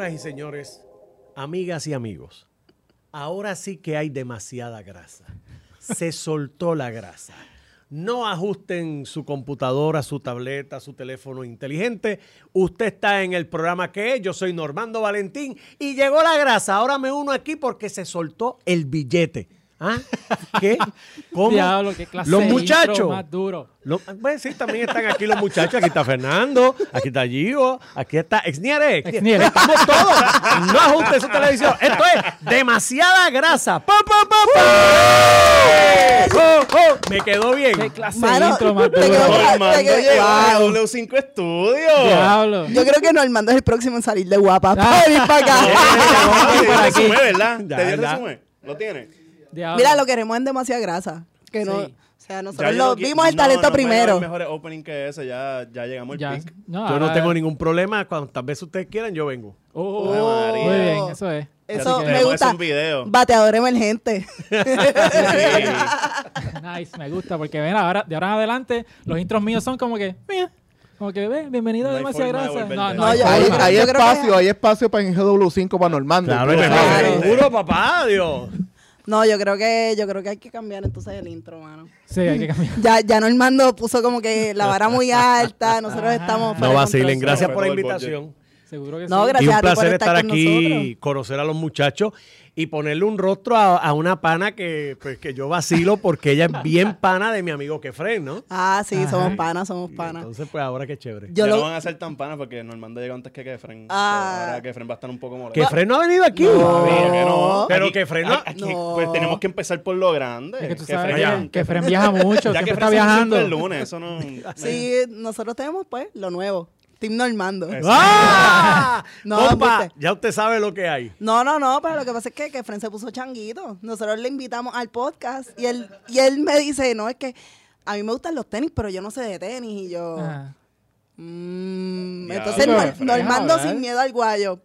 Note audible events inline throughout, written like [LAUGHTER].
Señoras y señores, amigas y amigos, ahora sí que hay demasiada grasa. Se [LAUGHS] soltó la grasa. No ajusten su computadora, su tableta, su teléfono inteligente. Usted está en el programa que es. Yo soy Normando Valentín y llegó la grasa. Ahora me uno aquí porque se soltó el billete. ¿Ah? ¿Qué? ¿Cómo? Diablo, qué clase Los muchachos. más duro. Lo- bueno, sí, también están aquí los muchachos. Aquí está Fernando, aquí está Gio, aquí está Exniere. Exniere. Estamos todos. No ajuste su televisión. Esto es demasiada grasa. ¡Pum, pum, pum, pum! ¡Oh, oh! Me quedó bien. Qué clase Mano, de intro más duro. quedó- Normando llegó a Wow. W5 Studios. Diablo. Yo creo que Normando es el próximo en salir de guapa. Ah. Para venir para acá. Ah, te dio resumen, ¿verdad? Ya, ¿Te dio resumen? ¿Lo tienes? Diablo. Mira, lo queremos en demasiada grasa. Que no, Sí. o sea, nosotros yo lo, no qui- vimos el no, talento no primero. haber mejores opening que ese. Ya, ya llegamos al Ya. pic. No, Yo no ahora- tengo ningún problema. Cuantas veces ustedes quieran, yo vengo. Oh, Ay, María. Muy bien, eso es. Eso Así que- me Tenemos gusta. en video. Bateador emergente. [LAUGHS] [LAUGHS] Nice, me gusta porque ven, ahora, de ahora en adelante los intros míos son como que, mira, como que ven, bienvenido No a hay demasiada forma de grasa. volver No, no, No, hay Hay, forma. hay yo creo espacio, hay espacio para en GW5 para Normando. Claro, Claro. seguro, papá, Dios. No, yo creo que yo creo que hay que cambiar entonces el intro, mano. Sí, hay que cambiar. [LAUGHS] Ya, ya Normando puso como que la vara muy [LAUGHS] alta. Nosotros Ajá. estamos. No vacilen. Gracias por la invitación. Seguro que No, sí. gracias. Y un a ti por placer estar estar con aquí, nosotros. conocer a los muchachos y ponerle un rostro a, a una pana que, pues, que yo vacilo porque ella es bien [LAUGHS] pana de mi amigo Kefren, ¿no? Ah, sí, Ajá. somos panas, somos panas. Entonces, pues ahora qué chévere. Yo ya lo- no van a ser tan panas porque Normando llegó antes que Kefren. Ah. Ahora Kefren va a estar un poco molesto. Kefren no ha venido aquí. No. Que no. Pero Aquí- Kefren no- aquí- No. Pues tenemos que empezar por lo grande. Es que tú Kefren sabes que, viaja mucho, Ya siempre que está viajando. el lunes, eso no. Sí, nosotros tenemos pues lo nuevo. Team Normando. ¡Ah! [LAUGHS] No, Compa, embuste. ya usted sabe lo que hay. No, no, no, pero lo que pasa es que, que Fren se puso changuito. Nosotros le invitamos al podcast y él, y él me dice, no, es que a mí me gustan los tenis, pero yo no sé de tenis. Y yo, Ajá. Mm, entonces Nor- Fren, Normando sin miedo al guayo.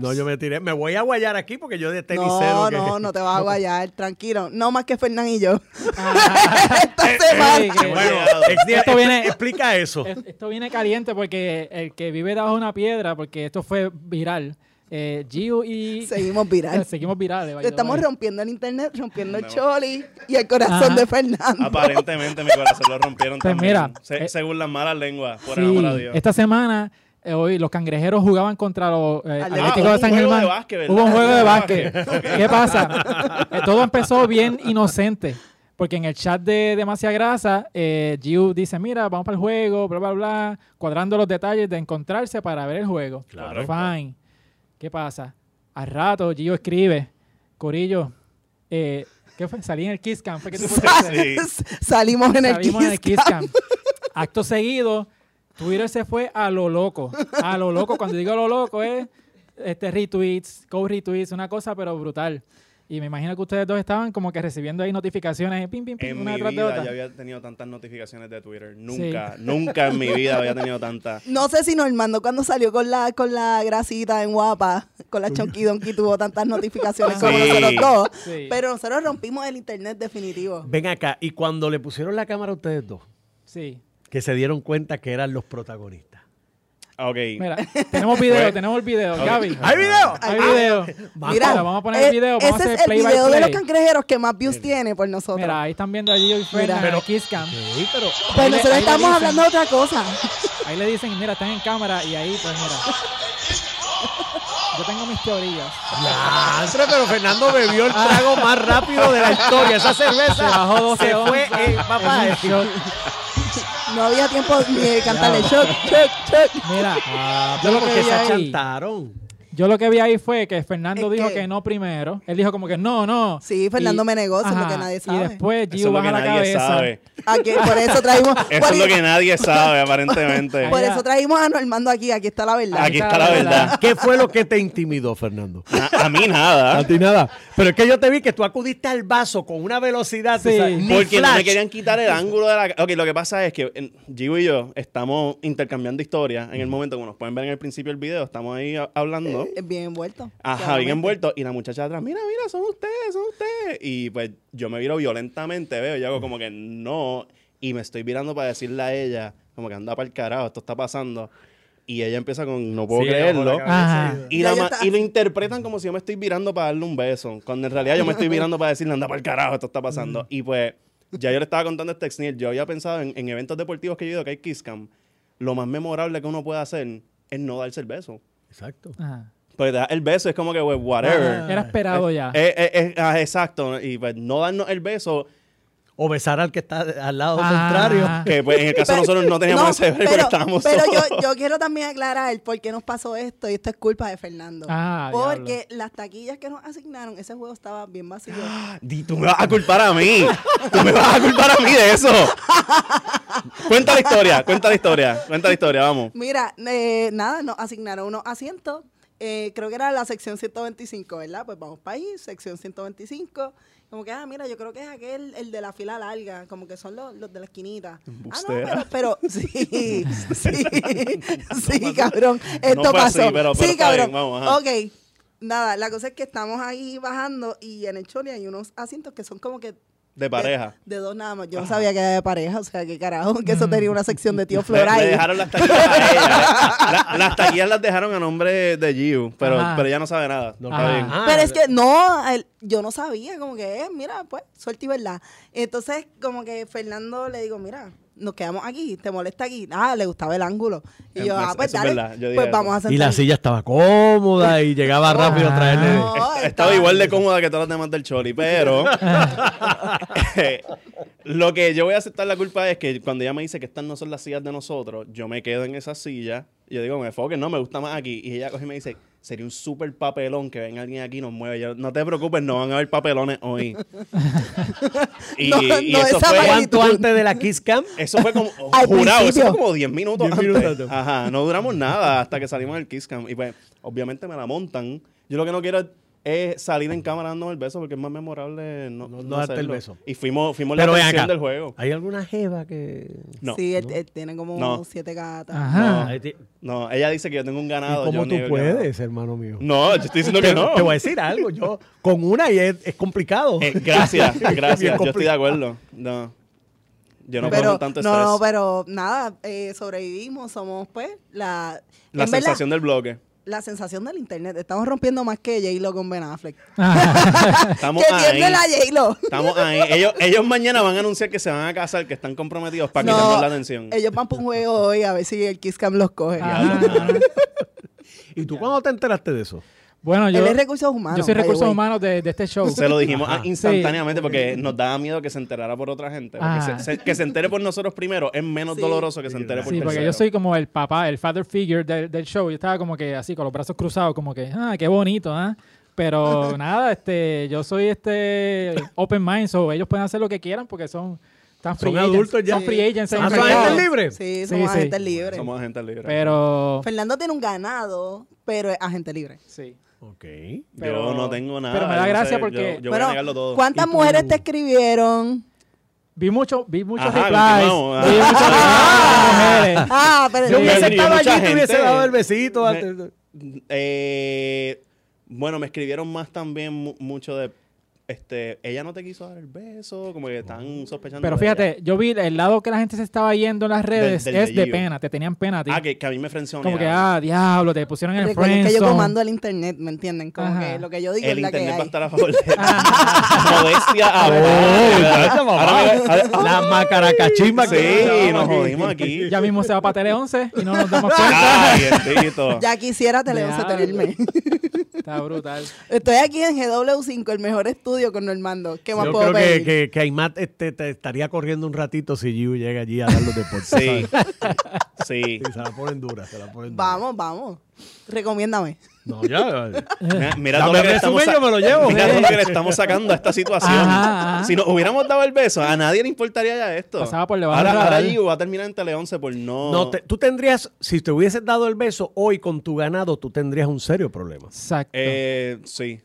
No, yo me tiré. Me voy a guayar aquí porque yo de tenis No, cero. que- no, no te vas a guayar, tranquilo. No más que Fernán y yo. Ajá. [LAUGHS] Esta semana. Bueno, Exniel, Esto viene- explica eso. Es- Esto viene caliente porque el que vive debajo de una piedra, porque esto fue viral. Eh, Gio y. Seguimos viral. [LAUGHS] Seguimos virales. Estamos rompiendo el internet, rompiendo el No. choli y el corazón Ajá. de Fernando. Aparentemente mi corazón lo rompieron Pues también. mira, Se- eh, según las malas lenguas, por Sí, el amor a Dios. esta semana, eh, hoy los cangrejeros jugaban contra los eh, Ah, Atléticos hubo de San un juego Germán. de básquet, ¿verdad? Hubo un juego de [LAUGHS] básquet. ¿Qué pasa? Eh, todo empezó bien inocente. Porque en el chat de Demasiada Grasa, eh, Giu dice, mira, vamos para el juego, bla, bla, bla, cuadrando los detalles de encontrarse para ver el juego. Claro. Fine. ¿Qué pasa? Al rato, Gio escribe, Corillo, eh, ¿qué fue? Salí en el Kiss Cam. ¿Fue que tú. [LAUGHS] [LAUGHS] Salimos en el Salimos en el Kiss Kiss Cam. Cam. Acto seguido, Twitter se fue a lo loco. A lo loco. Cuando digo a lo loco es este retweets, co-retweets, una cosa pero brutal. Y me imagino que ustedes dos estaban como que recibiendo ahí notificaciones, pim, pim, pim, En una mi detrás de vida otra. yo había tenido tantas notificaciones de Twitter. Nunca, nunca en mi vida había tenido tantas. [LAUGHS] No sé si Normando cuando salió con la, con la grasita en guapa, con la Chonky Donkey tuvo tantas notificaciones [LAUGHS] como Sí. nosotros dos. Sí. Pero nosotros rompimos el internet definitivo. Ven acá. Y cuando le pusieron la cámara a ustedes dos, Sí. que se dieron cuenta que eran los protagonistas. Ok. Mira, tenemos video, Pues- tenemos el video. Gaby. ¿Hay video? Hay Ah, video. Mira, vamos a poner el eh, video, vamos a hacer es el play by video de los cangrejeros que más views tiene por nosotros. Mira, ahí están viendo a Gio y Fernan en Mira. el Kiss Cam. Sí, pero... pues ahí nosotros ahí estamos dicen- hablando de otra cosa. Ahí le dicen, mira, están en cámara y ahí, pues mira. Yo tengo mis teorías. Diantre, pero Fernando bebió el trago más rápido de la historia. Esa cerveza Se bajó 12 se fue, eh, papá. No había tiempo ni de cantarle shock, shock, shock. Mira, Ah, yo lo porque que vi se achantaron. Yo lo que vi ahí fue que Fernando Es dijo que- que... no primero. Él dijo como que no, no. Sí, Fernando Y- me negó, eso es lo que nadie Y sabe. después Eso Gio es lo que baja la nadie cabeza. sabe. Aquí, por eso traímos. [LAUGHS] Eso por, es lo que nadie sabe, aparentemente. por eso traímos a Normando aquí. Aquí está la verdad. Aquí está la verdad. ¿Qué fue lo que te intimidó, Fernando? A, a mí nada. A ti nada. Pero es que yo te vi que tú acudiste al vaso con una velocidad. Sí. Porque no me querían quitar el ángulo de la... Ok, lo que pasa es que Gio y yo estamos intercambiando historias en el momento, como nos pueden ver en el principio del video, estamos ahí hablando. Es bien envuelto. Ajá, claramente. bien envuelto. Y la muchacha atrás, mira, mira, son ustedes, son ustedes. Y pues yo me viro violentamente, veo, y hago como que no. Y me estoy virando para decirle a ella, como que anda para el carajo, esto está pasando. Y ella empieza con, no puedo Sí, creerlo. la y- la ma- lo interpretan como si yo me estoy virando para darle un beso. Cuando en realidad yo me estoy [LAUGHS] virando para decirle, anda para el carajo, esto está pasando. y pues, ya yo le estaba contando este Exniel, yo había pensado en, en eventos deportivos que yo he ido, que hay Kiss Cam. Lo más memorable que uno puede hacer es no darse el beso. Exacto. Ajá. Porque te das el beso es como que, pues, whatever. Ah. Era esperado ya. Eh, eh, eh, ah, exacto. Y pues no darnos el beso, O besar al que está al lado Ah. contrario. que pues en el caso de Pero- nosotros no teníamos no, ese porque pero, estábamos pero solos. yo, yo quiero también aclarar por qué nos pasó esto y esto es culpa de Fernando. Ah, porque las taquillas que nos asignaron, ese juego estaba bien vacío. Di, tú me vas a culpar a mí. Tú me vas a culpar a mí de eso. cuenta la historia, cuenta la historia, cuenta la historia, vamos. Mira, eh, nada, nos asignaron unos asientos. eh, creo que era la sección 125, ¿verdad? Pues vamos para ahí, sección 125. Como que, ah, mira, yo creo que es aquel, el de la fila larga, como que son los, los de la esquinita. Ah, no, pero, pero, [LAUGHS] sí, sí, sí, cabrón, esto así, pasó. pero- pero sí, cabrón. vamos, ajá. ok, nada, la cosa es que estamos ahí bajando y en el choli hay unos asientos que son como que De pareja. de, de dos nada más. Yo no sabía que era de pareja, o sea, que carajo, que eso tenía una sección de tío Le, Flor le ahí. dejaron las taquillas a ella. [LAUGHS] La- las taquillas las dejaron a nombre de Giu, pero, Ajá. pero ella no sabe nada. No, Está Ajá. bien. Ah, Pero es que no, el- yo no sabía, como que, eh, mira, pues, suerte y verdad. Entonces, como que Fernando le digo, mira, nos quedamos aquí, ¿te molesta aquí? Ah, le gustaba el ángulo. Y Eh, yo, pues, ah, pues dale, verdad, yo dije pues vamos a sentar. Y la silla estaba cómoda y llegaba [LAUGHS] rápido a traerle. No, [LAUGHS] Estaba estaba- igual de cómoda que todas las demás del Choli, pero [LAUGHS] eh, lo que yo voy a aceptar la culpa es que cuando ella me dice que estas no son las sillas de nosotros, yo me quedo en esa silla y yo digo, me enfoque, no, me gusta más aquí. Y ella coge y me dice, sería un súper papelón que venga alguien aquí y nos mueve. Yo, no te preocupes, no van a haber papelones hoy. [LAUGHS] y, No, y no, eso fue... ¿Cuánto antes de la Kiss Cam? Eso fue como, [LAUGHS] Al jurado, eso fue como 10 minutos 10 antes. minutos antes. Ajá, no duramos nada hasta que salimos del Kiss Cam. Y pues, obviamente me la montan. Yo lo que no quiero es salir en cámara dándome el beso porque es más memorable no, No- no darte el beso. Y fuimos, fuimos Pero la atención del juego. ¿Hay alguna jeva que...? No, Sí, él, él tiene como No. siete gatas. Ajá. No, ella dice que yo tengo un ¿Y ganado. cómo yo tú puedes, hermano mío? No, yo estoy diciendo que no. Te voy a decir algo. Yo con una y es, es complicado. Eh, gracias, [LAUGHS] gracias. Yo estoy de acuerdo. No. Yo no pero, tanto estrés. no, pero nada, eh, sobrevivimos, somos pues la... la verdad, sensación del bloque. La sensación del internet. Estamos rompiendo más que J-Lo con Ben Affleck. [LAUGHS] Estamos que ahí. la J-Lo. Estamos ahí. Ellos, ellos mañana van a anunciar que se van a casar, que están comprometidos para No, quitarnos la atención. Ellos van por un juego hoy a ver si el Kiss Cam los coge. Ah. [LAUGHS] ¿Y tú cuándo te enteraste de eso? Bueno, yo, Él es recursos humanos. yo soy recursos way. humanos de, de este show. Se lo dijimos Ajá. instantáneamente porque nos daba miedo que se enterara por otra gente. Ah. se- se- que se entere por nosotros primero es menos Sí. doloroso que se entere por Sí, porque yo soy como el papá, el father figure del, del show. Yo estaba como que así, con los brazos cruzados, como que, ah, qué bonito, ¿ah? Pero [LAUGHS] nada, este, yo soy este open mind, so ellos pueden hacer lo que quieran porque son tan free Son agents, adultos ya. Son free agents. en Ah, ¿son agentes libres? Sí, Sí, somos sí. agentes libres. Somos agentes libres. Pero, Fernando tiene un ganado, pero es agente libre. sí. Ok. pero- yo no tengo nada. pero me da yo no gracia sé, porque- Yo, yo voy a negarlo todo. ¿Cuántas ¿Y tú? mujeres te escribieron? Vi mucho, vi muchos Ajá, replies. continuamos. Vi muchos replies mujeres. Ah, pero Si hubiese Sí, estado allí, te hubiese dado el besito. Me- antes. Eh, bueno, me escribieron más también mu- mucho de... Este, ella no te quiso dar el beso, como que están sospechando. Pero fíjate, yo vi el lado que la gente se estaba yendo en las redes del es de pena, te tenían pena a ti. Ah, que, que a mí me frencionaron. como que, ah, diablo, te pusieron en el Recuerden que yo friendzone. comando el internet, ¿me entienden? Como Ajá. que lo que yo digo el es la que internet va a estar a favor [LAUGHS] de. Modestia a Oh, [LAUGHS] La macaracachimba Sí, que nos jodimos aquí. Ya mismo se va para Tele 11 y no nos damos cuenta. Ay. [LAUGHS] Ya quisiera Teleonce Diablo. tenerme. Está brutal. Estoy aquí en GW5, el mejor estudio con Normando. ¿Qué más Yo puedo creo que, pedir? que, que Aymat este, te estaría corriendo un ratito si Giu llega allí a dar los deportes. Sí. [LAUGHS] Sí. Sí, se la ponen dura, se la ponen dura. Vamos, vamos. Recomiéndame. No, ya. [LAUGHS] Mira, mira todo lo que le estamos yo me lo llevo. Mira todo lo que le estamos sacando a esta situación. Ajá, ajá. Si nos hubiéramos dado el beso, a nadie le importaría ya esto. Pasaba por debajo ahora, ahora. Giu va a terminar en Tele 11 por no. No, te- tú tendrías, si te hubieses dado el beso hoy con tu ganado, tú tendrías un serio problema. Exacto. Eh, sí.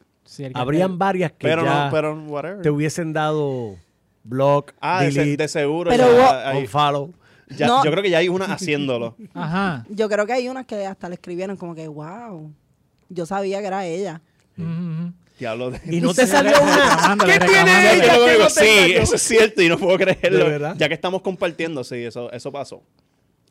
Habrían varias que Pero ya no, pero whatever. te hubiesen dado block, ah, delete, de seguro. Pero ya hubo- hay- unfollow. ya- No. Yo creo que ya hay una haciéndolo. [LAUGHS] Ajá. Yo creo que hay unas que hasta le escribieron como que, wow, yo sabía que era ella. Diablo de... Y no te [LAUGHS] salió una. ¿Qué tiene ella digo, sí, eso es cierto y no puedo creerlo. Ya que estamos compartiendo, sí, eso, eso pasó.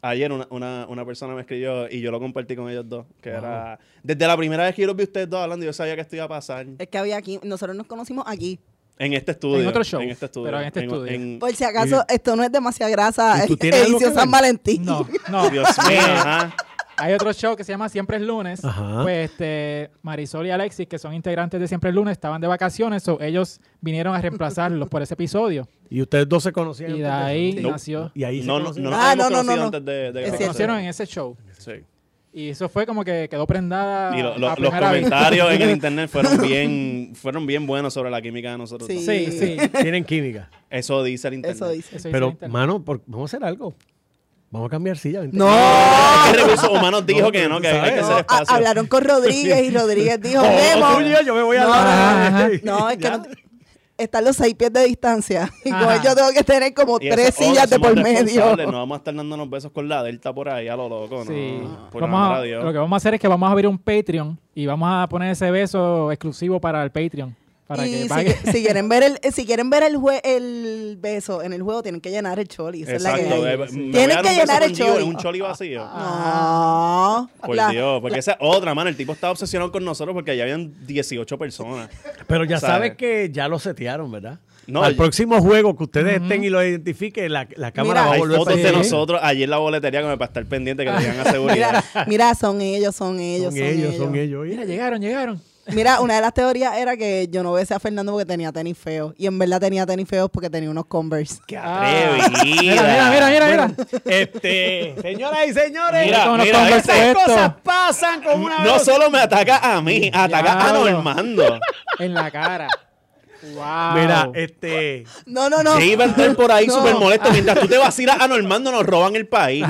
Ayer una, una, una persona me escribió y yo lo compartí con ellos dos. Que era. Desde la primera vez que yo los vi ustedes dos hablando, yo sabía que esto iba a pasar. Es que había aquí, nosotros nos conocimos aquí. En este estudio. En otro show, En este estudio. pero en este estudio. en- Por si acaso, esto no es demasiada grasa. ¿Y tú tienes algo Edición que San ver? Valentín. No, no. Dios mío, ajá. Hay otro show que se llama Siempre es lunes. Ajá. Pues este, Marisol y Alexis, que son integrantes de Siempre es lunes, estaban de vacaciones, so ellos vinieron a reemplazarlos por ese episodio. Y ustedes dos se conocían. Y de antes ahí nació. Y ahí se No, no, no nos Ah, no, no, conocido no, no. antes de, de Se conocieron en ese show. Sí. Y eso fue como que quedó prendada. Y lo- lo- a los comentarios en el [LAUGHS] internet fueron bien, fueron bien buenos sobre la química de nosotros. Sí. Sí, sí. Tienen química. Eso dice el internet. Eso dice. Eso dice Pero, internet. mano, por- vamos a hacer algo. Vamos a cambiar silla. vente. No. [LAUGHS] Que Recursos Humanos dijo No, que no, que hay que hacer No, a- espacio. hablaron con Rodríguez y [LAUGHS] Rodríguez dijo, O- o Memo. tú y yo, yo me voy a No. No, es que no- están los seis pies de distancia. [LAUGHS] Y con ellos tengo que tener como Y tres oh, sillas de por medio. No vamos a estar dándonos besos con la Delta por ahí a lo loco, ¿no? Sí. Por Vamos a- a Dios. lo que vamos a hacer es que vamos a abrir un Patreon y vamos a poner ese beso exclusivo para el Patreon. Para y que si, quieren ver el si quieren ver el, jue- el beso en el juego tienen que llenar el choli esa Exacto. es la que hay. eh, tienen que llenar el choli en un choli vacío. no Por La- Dios, porque esa es otra, mano. El tipo estaba obsesionado con nosotros porque allá habían 18 personas. Pero ya ¿Sabes? sabes que ya lo setearon, ¿verdad? No, Al próximo juego que ustedes estén y lo identifiquen, la, la cámara Mira, va a Hay volver fotos para de nosotros allí en la boletería como para estar pendiente que le digan a seguridad. [LAUGHS] mira, mira son ellos son ellos Son ellos, son ellos. Mira, llegaron, llegaron. Mira, una de las teorías era que yo no besé a Fernando porque tenía tenis feos. Y en verdad tenía tenis feos porque tenía unos Converse. ¡Qué atrevida! Mira, mira, mira, mira. Este, señoras y señores, Mira, con mira, ¿viste? estas puestos. cosas pasan con una No solo me ataca a mí, ataca a. Normando. En la cara. Wow. Mira, este, No, no, no. Que iba a entrar por ahí No. súper molesto. Mientras tú te vacilas a Normando, nos roban el país.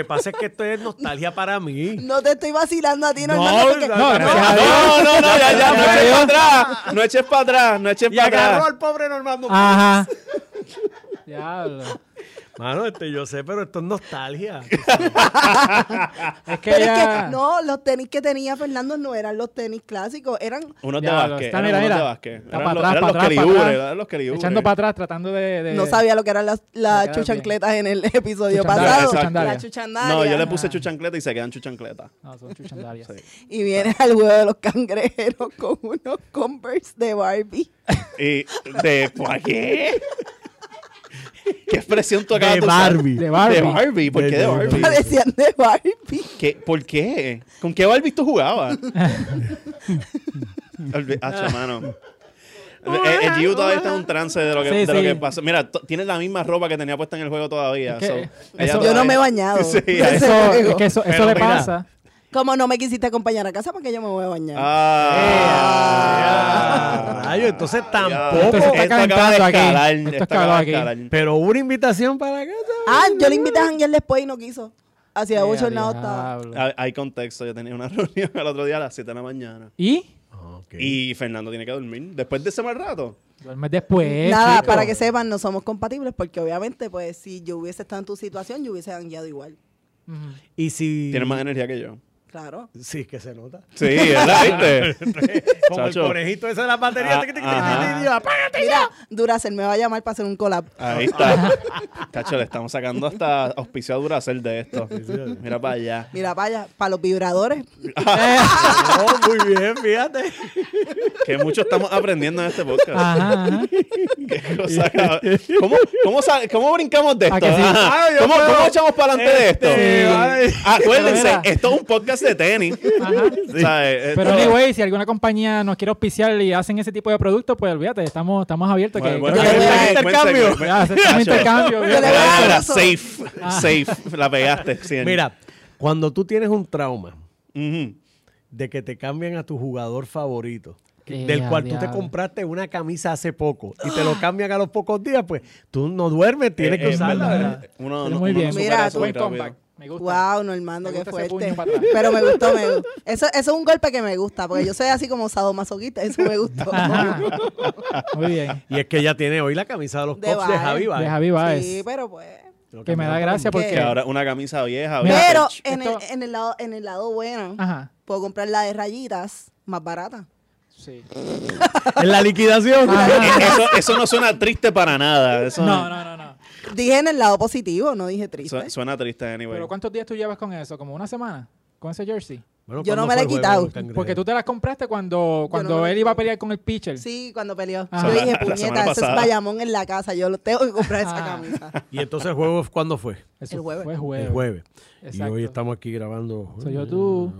Lo que pasa es que esto es nostalgia para mí. No te estoy vacilando a ti, No, Normando, porque- no, no. No, no, no, ya, ya, no eches para atrás. No eches para atrás, no eches Y para agarró atrás. al pobre Normando. Ajá. Diablo. Mano, este, yo sé, pero esto es nostalgia. [LAUGHS] Es que Pero es ya... que no, los tenis que tenía Fernando no eran los tenis clásicos, eran Unos de Diablo, básquet. está, eran mira, unos mira. de básquet. Está Eran para los- atrás, eran para los atrás, para Calibures, atrás. eran los Calibures. Echando para atrás, tratando de... de- no sabía lo que eran las, chuchancletas en el [LAUGHS] episodio Chuchandalias, pasado. chuchandalias. Las chuchandalias. No, yo le puse chuchancleta y se quedan chuchancletas. No, son chuchandalias. Y viene al juego de los cangrejeros con unos Converse de Barbie. Y de ¿por qué? ¿Qué expresión tú acabas De de usar? Barbie. De Barbie. De Barbie. ¿Por De- qué de Barbie? Parecían de Barbie. ¿Qué? ¿Por qué? ¿Con qué Barbie tú jugabas? [LAUGHS] Ah, mano. El, todavía está en un trance de lo que, Sí, de lo sí. que pasó. Mira, tiene la misma ropa que tenía puesta en el juego todavía. Es que so, eso- Yo no me he bañado. [LAUGHS] Sí, Eso, es que eso, eso le pasa. Como no me quisiste acompañar a casa porque yo me voy a bañar. Ah. Rayo, entonces Ya. tampoco. Esto se está calentando aquí. escalar. Esto. Pero hubo una invitación para la casa. Ah, yo le invité a janguear después y no quiso. Hacía Eh, bochornado estaba. diablo. Hay- contexto. Yo tenía una [LAUGHS] reunión el otro día a las 7 de la mañana. ¿Y? Y Fernando tiene que dormir. Después de ese mal rato. Duermes después, Nada, chico. para que sepan, no somos compatibles porque obviamente, pues, si yo hubiese estado en tu situación, yo hubiese jangueado igual. Y si. Tiene más energía que yo. Claro. Sí, que se nota. Sí, ¿verdad? ¿Viste? [LAUGHS] Como Chacho. el conejito ese de la batería. Ah, Tiqui, tiqui, ajá. tiqui, tiqui, apágate. Mira, Duracell me va a llamar para hacer un collab. Ahí está. [LAUGHS] Cacho, le estamos sacando hasta auspicio a Duracell de esto. Mira para allá. Mira, vaya, para los vibradores. [LAUGHS] Oh, muy bien, fíjate. Que mucho estamos aprendiendo en este podcast. Ajá, ajá. Qué cosa. ¿Cómo, cómo, cómo brincamos de esto? Ah, ¿Cómo, cómo echamos para adelante de esto? Este, ay. Acuérdense, esto es un podcast de tenis. [LAUGHS] Ajá. [LAUGHS] ¿Sabes? Esto- Pero anyway, si alguna compañía nos quiere auspiciar y hacen ese tipo de productos, pues olvídate, estamos, estamos abiertos. Bueno, que, bueno, que- buen intercambio. Ya, Chacho. intercambio. Mira, safe, Ah. safe, la pegaste. sí. Mira, cuando tú tienes un trauma de que te cambian a tu jugador favorito, Eh, del cual tú te compraste una camisa hace poco y te lo cambian a los pocos días, pues tú no duermes, tienes Eh, que eh, usarla, muy uno bien. Mira, eso muy. Me gusta. Wow, Normando, Me qué fuerte. Pero me gustó, me gustó. Eso, eso es un golpe que me gusta, porque yo soy así como sadomasoquista, eso me gustó. [LAUGHS] Muy bien. Y es que ella tiene hoy la camisa de los De Cubs de. Javi Baez. De Javi Baez. Sí, pero pues. Lo Que me da gracia porque... Que ahora una camisa vieja. Mira, Pero en el, esto- en, el lado, en el lado bueno, Ajá. puedo comprar la de rayitas más barata. Sí. En la liquidación. Eso, eso no suena triste para nada. Eso No, no, no, no. Dije en el lado positivo, no dije triste. Su- suena triste, anyway. Pero ¿cuántos días tú llevas con eso? ¿Como una semana? ¿Con ese jersey? Bueno, Yo no ¿cuándo me la he quitado? Porque tú te las compraste cuando, cuando no él iba a pelear con el pitcher. Sí, cuando peleó. Ah. Yo dije, puñeta, ese es. Bayamón en la casa. Yo lo tengo que comprar esa Ah. camisa. [LAUGHS] ¿Y entonces el juego cuándo fue? Eso El jueves. fue jueves. El jueves. Y hoy estamos aquí grabando. Soy yo tú.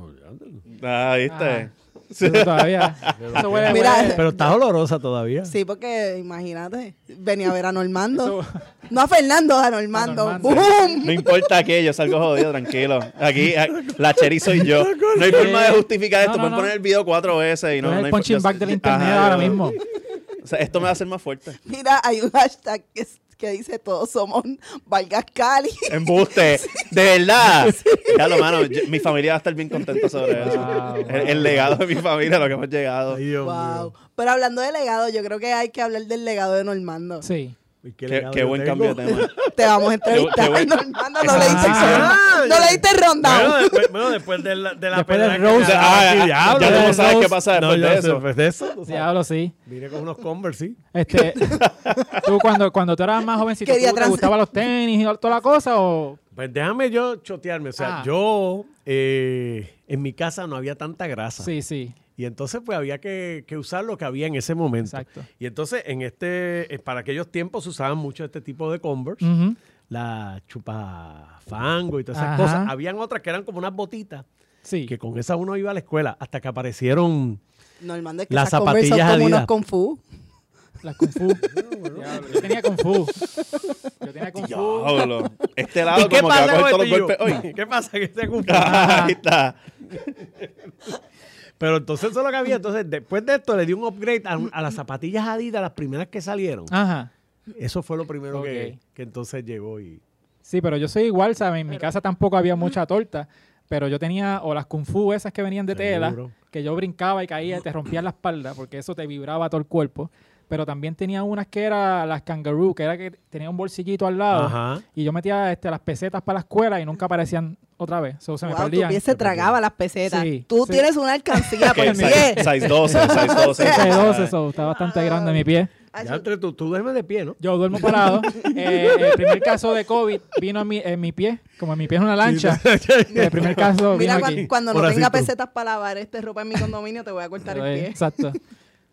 Ah, ¿viste? [LAUGHS] Sí, todavía. Eso huele, Mira, huele. Pero está olorosa todavía. Sí, porque imagínate, venía a ver a Normando. Eso- [LAUGHS] No a Fernando, a Normando. A Normando. ¡Bum! No importa que yo salgo jodido, tranquilo. Aquí, a- la cherry soy yo. No hay forma de justificar esto. No, no, Pueden no. poner el video cuatro veces y no, no el hay punching yo- back del internet Ajá, ahora yo- mismo. O sea, esto me va a hacer más fuerte. Mira, hay un hashtag que, es- que dice todos somos Vargas Cali. [LAUGHS] Embuste. [LAUGHS] De verdad. Ya lo mano, yo- mi familia va a estar bien contenta sobre eso. Wow, El, el legado de mi familia, lo que hemos llegado. Ay, Dios Wow. mío. Pero hablando de legado, yo creo que hay que hablar del legado de Normando. Sí. ¿Y Qué, buen tengo? cambio de tema. [LAUGHS] Te vamos a entrevistar. Qué buen- Normando, [LAUGHS] no diste, Ah, no le diste ronda. Bueno, después, bueno, después de la, de la Después que Ah, ah, diablo, ya tú no sabes qué pasa después No, de eso. Después de eso. Diablo, sí. Vine con unos Converse, sí. Este, [LAUGHS] tú cuando, cuando tú eras más jovencito, Quería ¿tú ¿te gustaban los tenis y toda la cosa o...? Pues déjame yo chotearme. O sea, Ah. yo eh, en mi casa no había tanta grasa. Sí, sí. Y entonces pues había que, que usar lo que había en ese momento. Exacto. Y entonces en este, eh, para aquellos tiempos se usaban mucho este tipo de Converse. La chupafango y todas esas Ajá. cosas. Habían otras que eran como unas botitas. Sí. Que con esa uno iba a la escuela hasta que aparecieron Normando es que Las esas son zapatillas como unos Kung Fu. Las Kung Fu. [LAUGHS] Yo tenía Kung Fu. Yo tenía Kung Fu. Diablo. Este lado ¿Y qué como que va a pasa coger todos los el golpes hoy. [LAUGHS] ¿Qué pasa? Que se cumple. Ahí está. Pero entonces eso es lo que había. Entonces, después de esto, le di un upgrade a, a las zapatillas Adidas, las primeras que salieron. Ajá. Eso fue lo primero que, que entonces llegó y... Sí, pero yo soy igual, ¿sabes? En mi casa tampoco había mucha torta, pero yo tenía o las Kung Fu esas que venían de tela, Seguro. que yo brincaba y caía y te rompía la espalda, porque eso te vibraba todo el cuerpo. Pero también tenía unas que eran las Kangaroo, que era que tenía un bolsillito al lado. Ajá. Y yo metía este, las pesetas para la escuela y nunca aparecían otra vez. So, se me Wow, tu perdían. pie se tragaba las pesetas. Sí, Tú sí. tienes una alcancía [LAUGHS] por Que pie. 6 12, 6 12. 6'12", so, está bastante grande mi pie. Ya entre tú, tú duermes de pie, ¿no? Yo duermo parado. [LAUGHS] Eh, el primer caso de COVID vino en mi, en mi pie, como en mi pie es una lancha. [LAUGHS] el primer caso Mira, vino cuan- aquí. cuando Por no tenga tú. pesetas para lavar este ropa en mi condominio, te voy a cortar el pie. Exacto.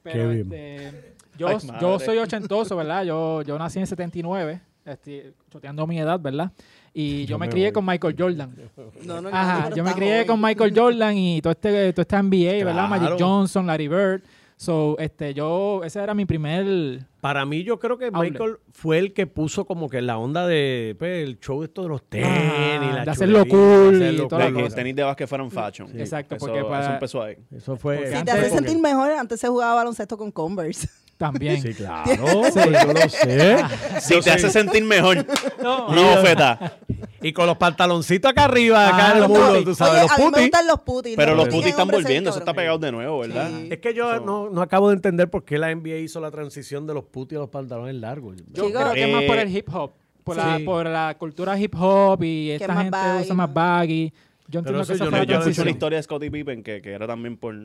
Pero, bien. este, yo, Ay, yo soy ochentoso, ¿verdad? Yo, yo nací en 79, este, choteando mi edad, ¿verdad? Y [LAUGHS] yo, Yo me me crié voy. con Michael Jordan. [LAUGHS] No, no, Ajá, yo me crié con Michael Jordan y todo este, todo este NBA, ¿verdad? Magic. Johnson, Larry Bird. So, este, yo, ese era mi primer... Para mí, yo creo que Outlet. Michael fue el que puso como que la onda de pues, el show esto de los tenis, Ah, la de hacerlo cool de y hacerlo cool. que cosa. tenis de básquet fueron fashion. Exacto, Eso, porque para- eso empezó ahí. Eso fue. Si te hace sentir mejor, antes se jugaba baloncesto con Converse. También. Sí, [LAUGHS] claro, pues yo lo sé. [LAUGHS] Si te hace sentir mejor, No, una bofeta. Y con los pantaloncitos acá arriba, acá Ah, en el los mundo, putis. tú sabes, Oye, los a mí me putis. gustan los putis. Pero los putis están volviendo, eso está pegado de nuevo, ¿verdad? Sí. Es que yo Eso- no, no acabo de entender por qué la NBA hizo la transición de los putis a los pantalones largos. Yo Chicos, creo que es más por eh, el hip hop. Por, sí. la, por la cultura hip hop y es esta gente baggy, usa más baggy. Yo entiendo eso que esa yo fue no- la yo escuché transición. una historia de Scottie Pippen que, que era también por...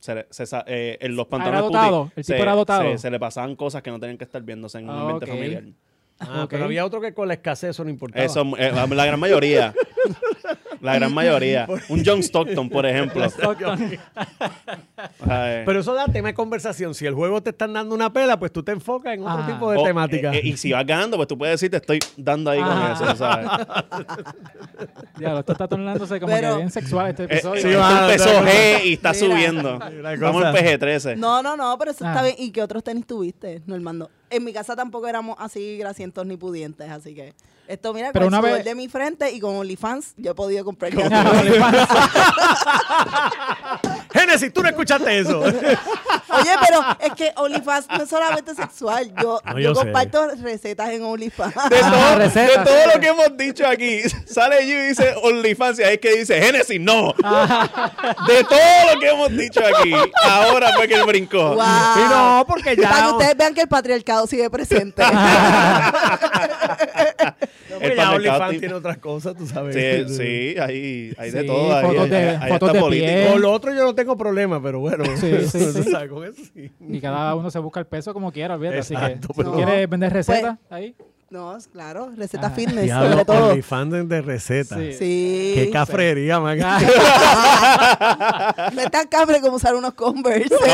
Se, le- se eh, en los pantalones era dotado, putis el tipo se- era dotado. Se, se le pasaban cosas que no tenían que estar viéndose en un Ah, ambiente familiar. Ah, Ok. pero había otro que con la escasez eso no importaba. Eso, eh, la gran mayoría. [LAUGHS] La gran mayoría. [LAUGHS] Un John Stockton, por ejemplo. Ay. Pero eso da tema de conversación. Si el juego te están dando una pela, pues tú te enfocas en otro Ah. tipo de O, temática. eh, eh, y si vas ganando, pues tú puedes decir, te estoy dando ahí con Ah. eso, ¿sabes? [LAUGHS] Diablo, esto está tornándose como Pero- que bien sexual este Eh, episodio. sí, esto va, empezó otra cosa. G y está Mira. subiendo. En cosa. PG-13. No, no, no, pero eso está Ah. bien. ¿Y qué otros tenis tuviste, Normando? En mi casa tampoco éramos así grasientos ni pudientes, así que esto, mira, Pero con una el sudor vez- de mi frente y con OnlyFans yo he podido comprar [LAUGHS] [LAUGHS] Génesis, tú no escuchaste eso. [LAUGHS] Oye, pero es que OnlyFans no es solamente sexual. Yo, No, yo, yo sé. comparto recetas en OnlyFans. De, Ah, todo, de recetas, todo sí. lo que hemos dicho aquí, sale G y dice OnlyFans y ahí es que dice Génesis, no. De todo lo que hemos dicho aquí, ahora fue que él brincó. Wow. Sí, no, porque ya. Para que ustedes vean que el patriarcado sigue presente. No, El ya OnlyFans tiene otras cosas, tú sabes. Sí, sí, hay, hay de todo. Ahí, fotos ahí- de- ahí fotos está de. Con lo otro yo no tengo problema, pero bueno. Sí, [LAUGHS] sí, tú sí. sabes, con eso sí. Y cada uno se busca el peso como quiera, olvídate. Así que Exacto, si pero- tú quieres vender recetas, ahí. No, claro, receta Ajá. fitness, Diablo, sobre todo. OnlyFans de recetas. Sí. Sí. Qué cafrería, man. [LAUGHS] No es tan cafre como usar unos Converse. [LAUGHS]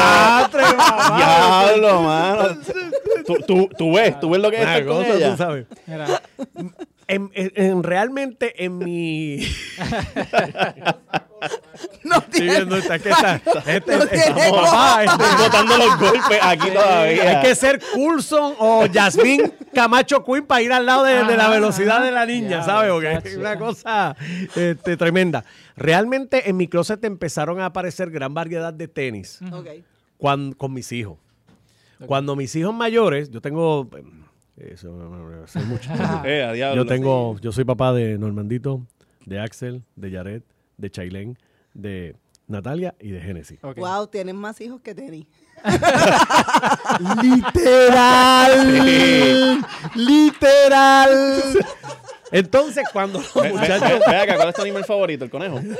Ah, mamá. Diablo, mano. Tú, tú, tú ves, tú ves lo que es Una estar con cosa, ella. tú sabes. Mira, En, en- en- realmente en mi... no Estoy tiene. viendo esta, es que está, este- No este- tiene papá, este- botando los golpes aquí todavía. hay que ser Coulson o Yasmín Camacho Queen para ir al lado de, de la Ajá, velocidad de la niña, ¿sabes? Porque es una cosa este, tremenda. Realmente en mi closet empezaron a aparecer gran variedad de tenis con mis hijos. Cuando mis hijos mayores, yo tengo... eh, Eso, mucho. [LAUGHS] Eh. Yo tengo, yo soy papá de Normandito, de Axel, de Jared, de Chailén, de Natalia y de Genesis. ok. Wow, tienes más hijos que tenis. [LAUGHS] Literal. [LAUGHS] Literal. Entonces, cuando los Ve, ve- muchachos. ve- ve acá, ¿cuál es tu animal favorito? ¿El conejo? [LAUGHS]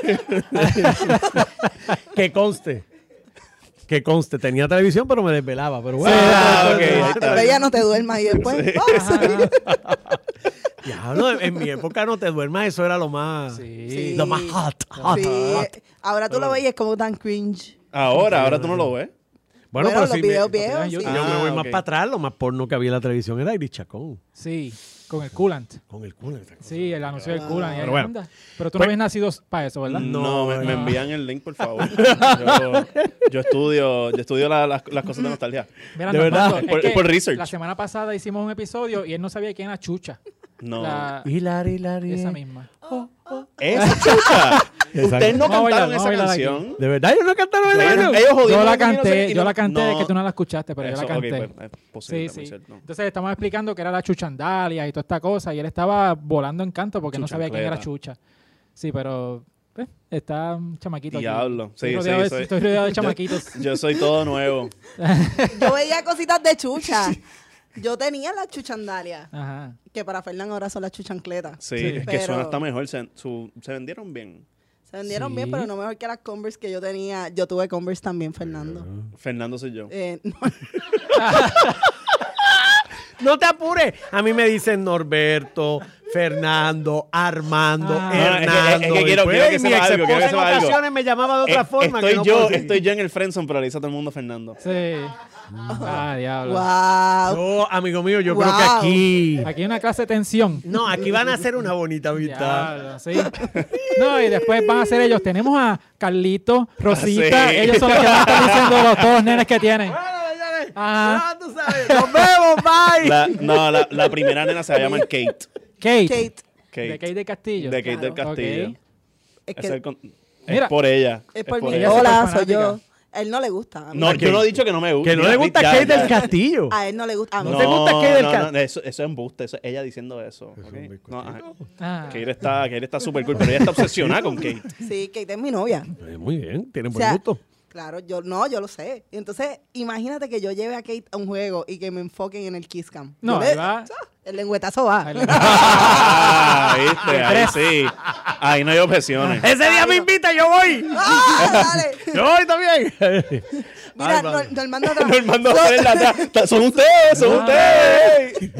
Que conste. Que conste. Tenía televisión, pero me desvelaba. Pero bueno. Ah, ahí está. Pero ya no te duermas y después. ¡oh! Diablo, en mi época no te duermas, eso era lo más. Sí. Lo más hot. hot, Sí, hot. ahora tú lo es como tan cringe. Ahora, ahora tú no lo ves. Bueno, Bueno, pero los sí. me- videos viejos, sí. Yo me Ah, voy ok. más para atrás. Lo más porno que había en la televisión era Iris Chacón. Sí, con el coolant. Con el culo. Sí, el anuncio del coolant. y ahí Pero bueno. Pero tú Pues- no habías nacido para eso, ¿verdad? No, me, me no. envían el link, por favor. [LAUGHS] Yo, yo estudio, yo estudio la- las, las cosas de nostalgia. Mira, De verdad, es por- que por research. La semana pasada hicimos un episodio y él no sabía quién era Chucha. No. La- Hilari, hilari. esa misma. ¡Esa [LAUGHS] chucha! Ustedes no Vamos a bailar, cantaron esa aquí. canción. ¿De verdad ellos no cantaron ellos jodieron Yo la el 2006 canté, yo la canté, no. que tú no la escuchaste, pero Eso, yo la canté. pues, es posible, Sí, sí. Entonces estamos explicando que era la chuchandalia y toda esta cosa y él estaba volando en canto porque no sabía quién era. Chucha. Sí, pero pues, está un chamaquito aquí. Diablo. Estoy Sí, rodeado, sí, de, soy- estoy rodeado de [LAUGHS] chamaquitos. Yo soy todo nuevo. [LAUGHS] Yo veía cositas de chucha. Yo tenía las chuchandalias, Ajá. que para Fernán ahora son las chuchancletas. Sí, Sí. es que Pero- suena hasta mejor. Se, su- se vendieron bien. Se vendieron Sí. bien, pero no mejor que las Converse que yo tenía. Yo tuve Converse también, Fernando. Fernando soy yo. Eh, [LAUGHS] no, [LAUGHS] No te apures. A mí me dicen Norberto, Fernando, Armando, Ah. Hernando. Es que- es que y quiero- pues, quiero que mi algo, quiero que en algo. ocasiones me llamaba de otra Eh, forma. que estoy, no yo, estoy yo en el friendzone, pero le dice a todo el mundo Fernando. Sí. Ah, diablo. wow. No, amigo mío, yo creo que aquí. Aquí hay una clase de tensión. No, aquí van a hacer una bonita amistad. Diablo, sí. No, y después van a ser ellos. Tenemos a Carlito, Rosita. Sí. Ellos son los que van a estar diciendo los dos nenes que tienen. Ajá. Ya tú sabes. Nos vemos, bye. La, no, la, la primera nena se va a llamar Kate. Kate. Kate, Kate. De Kate del Castillo. De Kate del Claro. Castillo. Ok. es, Es, que el con- es Mira. por ella. es por mí. Hola. Soy yo. A él no le gusta. a mí. No, yo no he dicho que no me gusta. Que no le gusta Kate del Castillo. A él no le gusta. A mí ¿No te gusta Kate del Castillo? no, eso, eso es embuste, eso es ella diciendo eso. ¿ok? un bizcochito. No, ajá. Ah. Kate está, súper cool, pero ella está obsesionada con Kate. Sí, Kate es mi novia. Eh, Muy bien, tiene O buen sea, gusto. Claro, yo no, yo lo sé. Y entonces, imagínate que yo lleve a Kate a un juego y que me enfoquen en el Kiss Cam. No, ahí le- va. El lengüetazo va. Ahí [LAUGHS] Ah, viste, ahí sí. Ahí no hay objeciones. Ese día me invita, yo voy. ¡Ah, dale! Yo voy también. [LAUGHS] Mira, Normando [LAUGHS] atrás. Normando. Son ustedes, son ustedes.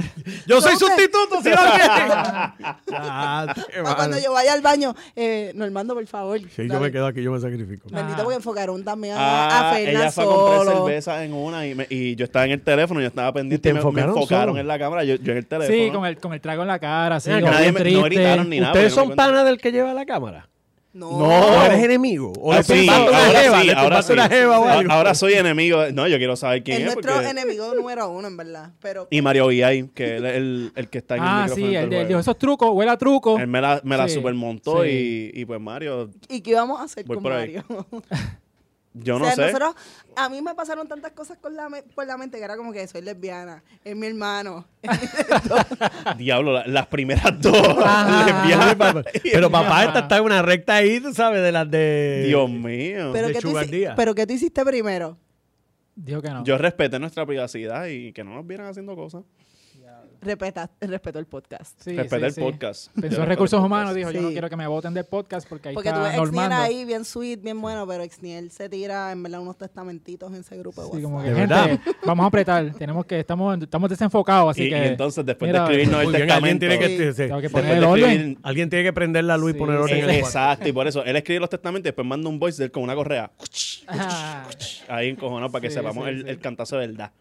Yo soy sustituto, si no [LAUGHS] cuando yo vaya al baño, eh, Normando, por favor. Sí, yo me quedo aquí, yo me sacrifico. Bendito porque enfocaron también a, Ah, Fernan ella fue a comprar cerveza en una y, yo estaba en el teléfono, yo estaba pendiente ¿Y y, te me, enfocaron en la cámara, yo, yo en el teléfono. Sí, con el, con el trago en la cara, sí, nadie no gritaron ni nada. ¿Ustedes son panas del que lleva la cámara? No. ¿O eres enemigo? ¿O Ah, sí, ahora jeva? sí, ¿Le ahora sí. jeva o A- algo? Ahora soy enemigo. No, yo quiero saber quién Es es. nuestro porque- enemigo [LAUGHS] número uno, en verdad. Pero Y Mario VI, que él es el, el que está en el Ah, micrófono. sí, el de, el el de juego. esos trucos, huele a truco. Él me la, me la Sí, supermontó sí. y, y pues Mario, ¿Y qué íbamos a hacer Voy con por ahí. Mario? [LAUGHS] yo o no sea, sé. nosotros, a mí me pasaron tantas cosas con la me- por la mente que era como que soy lesbiana, es mi hermano. [LAUGHS] Diablo, la- las primeras dos [LAUGHS] Ajá. [LAUGHS] lesbianas. Pero papá, esta está en una recta ahí, tú sabes, de las de... Dios mío. pero, de ¿qué tú pero ¿qué tú hiciste primero? Dijo que no. Yo respeté nuestra privacidad y que no nos vieran haciendo cosas. Respeta, respetó el podcast. Sí, Respeta sí, el sí. podcast. Pensó en recursos humanos, dijo, yo no Sí. quiero que me voten del podcast porque ahí Porque tú está ves Exniel Normando. ahí bien sweet, bien bueno, pero Exniel se tira en verdad unos testamentitos en ese grupo de Sí, WhatsApp. como que, ¿De gente, verdad? vamos a apretar. Tenemos que, estamos, estamos desenfocados, así Y, y que entonces, después mira, de escribirnos el Muy bien, alguien testamento... tiene que, Sí. sí. tengo que después poner de el orden. escribir- Alguien tiene que prender la luz Sí, y poner orden sí, en el sí. cuarto. Exacto, y por eso él escribe los testamentos y después manda un voice de él con una correa. Ah, Ahí encojonado para que Sí, sepamos sí, el, sí. el cantazo de verdad.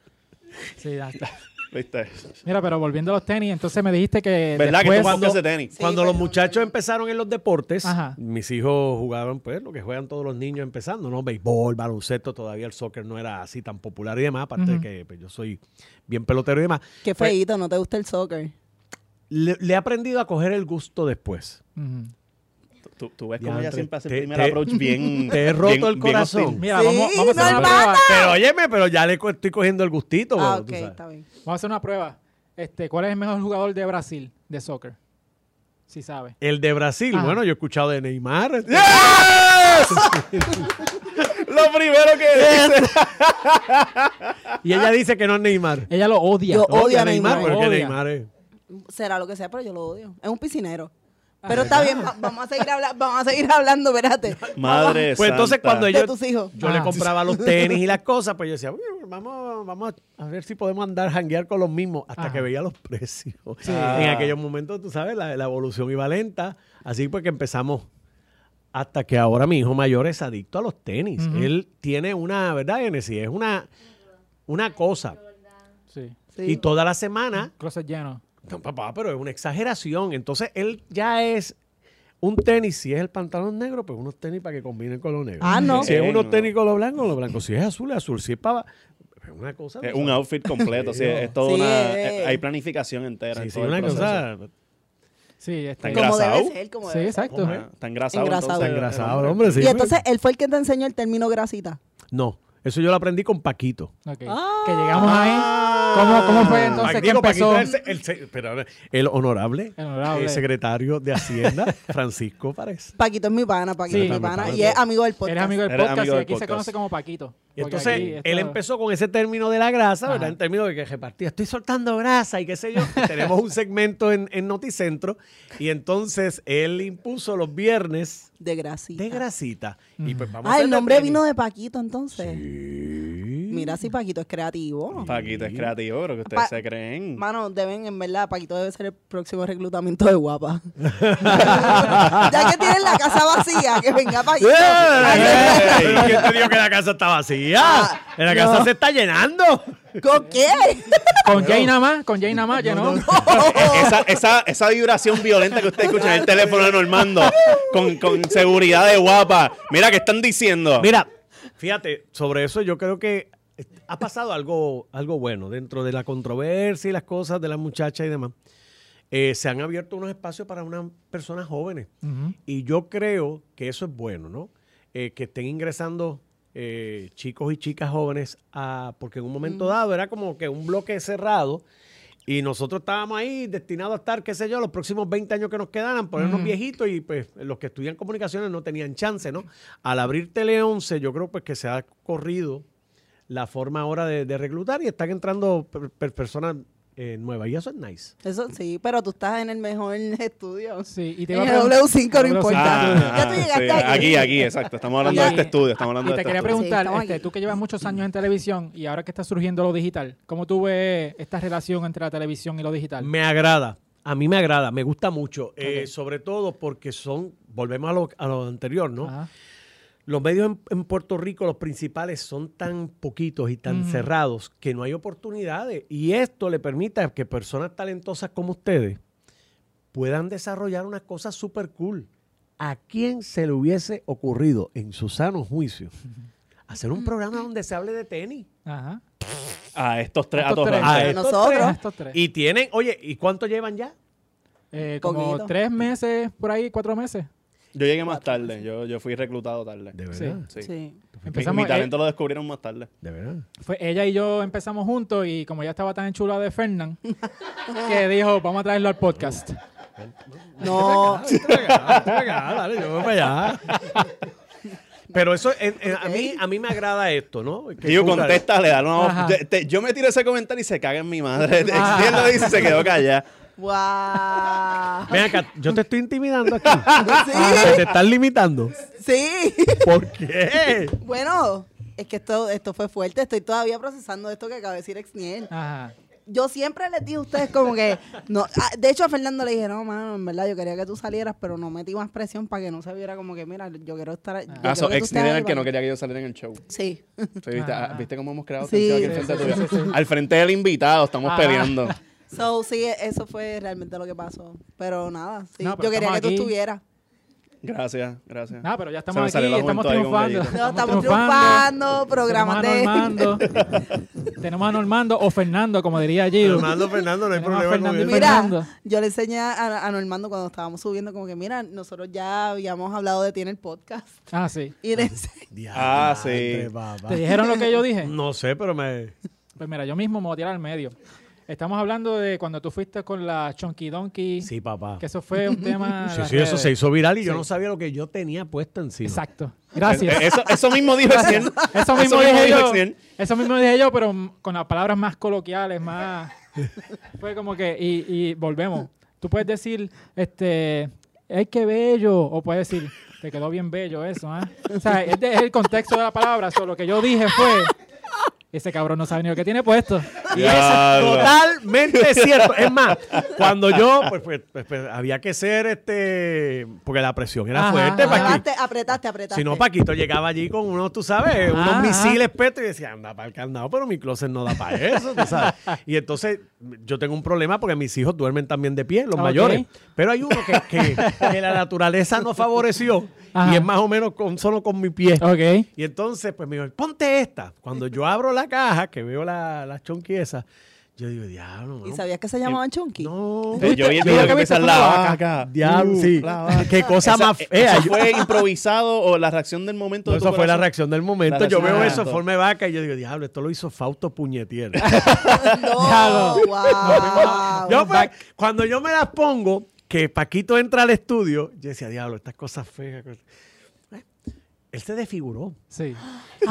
sí, ya está. ¿Viste? Mira, pero volviendo a los tenis, entonces me dijiste que ¿Verdad que después... tú podcast de tenis? Sí, Cuando los muchachos empezaron en los deportes, Ajá. mis hijos jugaban pues lo que juegan todos los niños empezando, ¿no? Béisbol, baloncesto, todavía el soccer no era así tan popular y demás, aparte de que pues, yo soy bien pelotero y demás. Qué Pues, feíto, ¿no te gusta el soccer? le, le he aprendido a coger el gusto después. Ujú. Tú, tú ves como ella siempre hace el te- primer te- approach bien. [LAUGHS] te he roto bien- el corazón. Mira, Sí, vamos, vamos a hacer no, una prueba. Pero óyeme, pero ya le estoy cogiendo el gustito. Ah, tú ok, sabes. está bien. Vamos a hacer una prueba. Este, ¿Cuál es el mejor jugador de Brasil de soccer? Si sabe. El de Brasil, Ajá. bueno, yo he escuchado de Neymar. [LAUGHS] [LAUGHS] Lo primero que dice. Y ella dice que no es Neymar. Ella lo odia. Yo Odia odio a Neymar, Neymar. pero es que Odia. Neymar es... Será lo que sea, pero yo lo odio. Es un piscinero. Pero está bien, va- vamos a seguir, habla- vamos a seguir hablando, espérate. [LAUGHS] Madre Pues entonces santa. cuando De yo, tus hijos. yo le Ah. compraba los tenis y [LAUGHS] las cosas, pues yo decía, "Bueno, vamos, vamos a ver si podemos andar janguear con los mismos, hasta Ajá. que veía los precios. Sí. En aquellos momentos, tú sabes, la, la evolución iba lenta, así pues que empezamos hasta que ahora mi hijo mayor es adicto a los tenis. Ujú. Él tiene una, ¿verdad, Genesis? Es una, una cosa. Sí. Sí. Y toda la semana Closet lleno. No, papá, pero es una exageración. Entonces, él ya es un tenis. Si es el pantalón negro, pues unos tenis para que combinen con lo negro. Ah, no. Si es Eh, unos no. tenis con lo blanco, lo blanco. Si es azul, es azul. Si es para... Es una cosa... Es un sabes. outfit completo. sí, es todo Sí, una. eh. Hay planificación entera. Sí, en sí, todo el una proceso. cosa... Sí, este, Tan como debe engrasado. ser, como Sí, debe ser. exacto. Está engrasado. Engrasado. entonces, Está engrasado, el el hombre, sí. Y entonces él fue el que te enseñó el término grasita. No, eso yo lo aprendí con Paquito. ok. Ah. Que llegamos ahí. ¿Cómo, cómo fue entonces que empezó? El, el el honorable, El honorable. eh, secretario de Hacienda, [LAUGHS] Francisco Párez. Paquito es mi pana, Paquito Sí. es mi pana. Paquito. Y es amigo del podcast. Eres amigo del podcast amigo y del aquí se conoce como Paquito. Y entonces él empezó con ese término de la grasa, Ajá. ¿verdad? En términos de que repartía, estoy soltando grasa y qué sé yo. Tenemos un segmento en, en Noticentro y entonces él impuso los viernes De grasita. de grasita. Y pues vamos a Ah, el hacer nombre vino de Paquito entonces. Sí. Mira si Paquito es creativo. Paquito es creativo, pero que ustedes Pa- se creen. Mano, deben, en verdad, Paquito debe ser el próximo reclutamiento de guapa. [LAUGHS] ya que tienen la casa vacía, que venga Paquito. ¡Eh! ¿Pero ¿Quién te dijo que la casa está vacía? Ah, la no. casa se está llenando. ¿Con qué? Con Jay nada más, con Jay nada más, llenó. esa, esa, esa vibración violenta que usted escucha en el teléfono de Normando, con, con seguridad de guapa. Mira, ¿qué están diciendo? Mira, fíjate, sobre eso yo creo que ha pasado algo, algo bueno dentro de la controversia y las cosas de las muchachas y demás. Eh, se han abierto unos espacios para unas personas jóvenes. Y yo creo que eso es bueno, ¿no? Eh, que estén ingresando eh, chicos y chicas jóvenes a, porque en un momento dado era como que un bloque cerrado y nosotros estábamos ahí destinados a estar, qué sé yo, los próximos 20 años que nos quedaran, ponernos viejitos y pues los que estudian comunicaciones no tenían chance, ¿no? Al abrir Tele 11 yo creo pues que se ha corrido la forma ahora de, de reclutar y están entrando per- per- personas eh, nuevas y eso es nice. Eso sí, pero tú estás en el mejor [LAUGHS] estudio. Sí, y te En el preguntar- W5 no importa. Ah, ya tú llegaste sí, aquí. aquí, aquí, exacto. Estamos hablando Y- de este estudio. Estamos hablando Y de te este quería preguntar, estamos este, tú que llevas muchos años en televisión y ahora que está surgiendo lo digital, ¿cómo tú ves esta relación entre la televisión y lo digital? Me agrada. A mí me agrada, me gusta mucho. eh, sobre todo porque son, volvemos a lo, a lo anterior, ¿no? Ajá. Los medios en, en Puerto Rico, los principales, son tan poquitos y tan cerrados que no hay oportunidades. Y esto le permite que personas talentosas como ustedes puedan desarrollar unas cosas súper cool. ¿A quién se le hubiese ocurrido, en su sano juicio, hacer un programa donde se hable de tenis? Ajá. A estos tres Estos tres. atorrantes. A A estos nosotros. tres. Estos tres. Y tienen, oye, ¿y cuánto llevan ya? Eh, como Poquito. tres meses, por ahí, cuatro meses. Yo llegué más tarde. Yo, yo fui reclutado tarde. De verdad. Sí. Sí. Mi, Empezamos, mi talento lo descubrieron más tarde. De verdad. Fue ella y yo empezamos juntos y como ella estaba tan chula de Fernán, [LAUGHS] que dijo, vamos a traerlo al podcast. No. [LAUGHS] [LAUGHS] Dale, yo voy para allá. Pero eso, en- en- a, mí, a mí me agrada esto, ¿no? Que Digo, contéstale, da, no, te- yo me tiro ese comentario y se caga en mi madre. Él lo dice y se quedó callada. ¡Wow! Ven acá, yo te estoy intimidando aquí. [LAUGHS] Sí. Te estás limitando. Sí. ¿Por qué? Bueno, es que esto, esto fue fuerte. Estoy todavía procesando esto que acaba de decir Exniel. Ajá. Yo siempre les dije a ustedes como que... no ah, De hecho, a Fernando le dije, no, mano, en verdad yo quería que tú salieras, pero no metí más presión para que no se viera como que, mira, yo quiero estar... yo Ah, quiero so, ex era el que no quería que yo saliera en el show. Sí. Sí, ¿viste? Ajá. Ah, ¿Viste cómo hemos creado Sí. tensión aquí Sí, enfrente sí, tuyo? sí, sí. Al frente del invitado, estamos peleando. So, sí, eso fue realmente lo que pasó. Pero nada, sí. No, pero yo quería que tú aquí. estuvieras. Gracias, gracias. No, pero ya Se estamos aquí, salió la estamos juventud ahí con triunfando. gallito. No, estamos triunfando, programas Tenemos a de... Normando. [LAUGHS] Tenemos a Normando o Fernando, como diría Gio. Fernando, Fernando, no hay Tenemos a problema con Fernando y eso. Mira, Fernando. yo le enseñé a, a Normando cuando estábamos subiendo como que, mira, nosotros ya habíamos hablado de ti en el podcast. Ah, sí. Y le enseñé- Ah, sí. Diantre, papá. ¿Te dijeron lo que yo dije? No sé, pero me... Pues mira, yo mismo me voy a tirar al medio. Estamos hablando de cuando tú fuiste con la Chonky Donkey, Sí, papá. que eso fue un [LAUGHS] tema... Sí, sí, eso redes. se hizo viral y yo no sabía lo que yo tenía puesto encima. Exacto. Gracias. Eh, Eso, eso mismo dijo Etienne. Eso mismo mismo dije dijo yo. Eso mismo dije yo, pero con las palabras más coloquiales, más. [LAUGHS] Fue como que. Y, y volvemos. Tú puedes decir, este. ¡Ay, qué bello! O puedes decir, te quedó bien bello eso, ¿ah? O sea, es, de- es el contexto de la palabra. Solo lo que yo dije fue. Ese cabrón no sabe ni lo que tiene puesto. Y eso es totalmente cierto. Es más, cuando yo, pues, pues, pues, pues, había que ser, este, porque la presión era Ajá, fuerte. ajá. Paquito. apretaste, apretaste, apretaste. Si no, Paquito llegaba allí con unos, tú sabes, unos Ajá, misiles petos y decía, anda para el candado, pero mi closet no da para eso, tú sabes. Y entonces yo tengo un problema porque mis hijos duermen también de pie, los Ok. mayores. Pero hay uno que, que- que la naturaleza no favoreció Ajá. y es más o menos con, solo con mi pie. Ok. Y entonces, pues me dijo, ponte esta. Cuando yo abro la caja, que veo la, la chonqui esa, yo digo, diablo, ¿Y sabías que se llamaban Chunky? No. Eh, Yo vi el video ¿Viste que la vaca. Diablo, Uh, sí. vaca. Qué cosa Esa- más eh, fea. ¿Eso fue improvisado o la reacción del momento? No, de eso fue la reacción del momento. Yo veo eso, momento. forma de vaca, y yo digo, diablo, esto lo hizo Fausto Puñetier. [LAUGHS] [LAUGHS] Diablo. No, wow. yo, pues, cuando yo me las pongo, que Paquito entra al estudio, yo decía, diablo, estas cosas feas. cosas-". Él se desfiguró. Sí.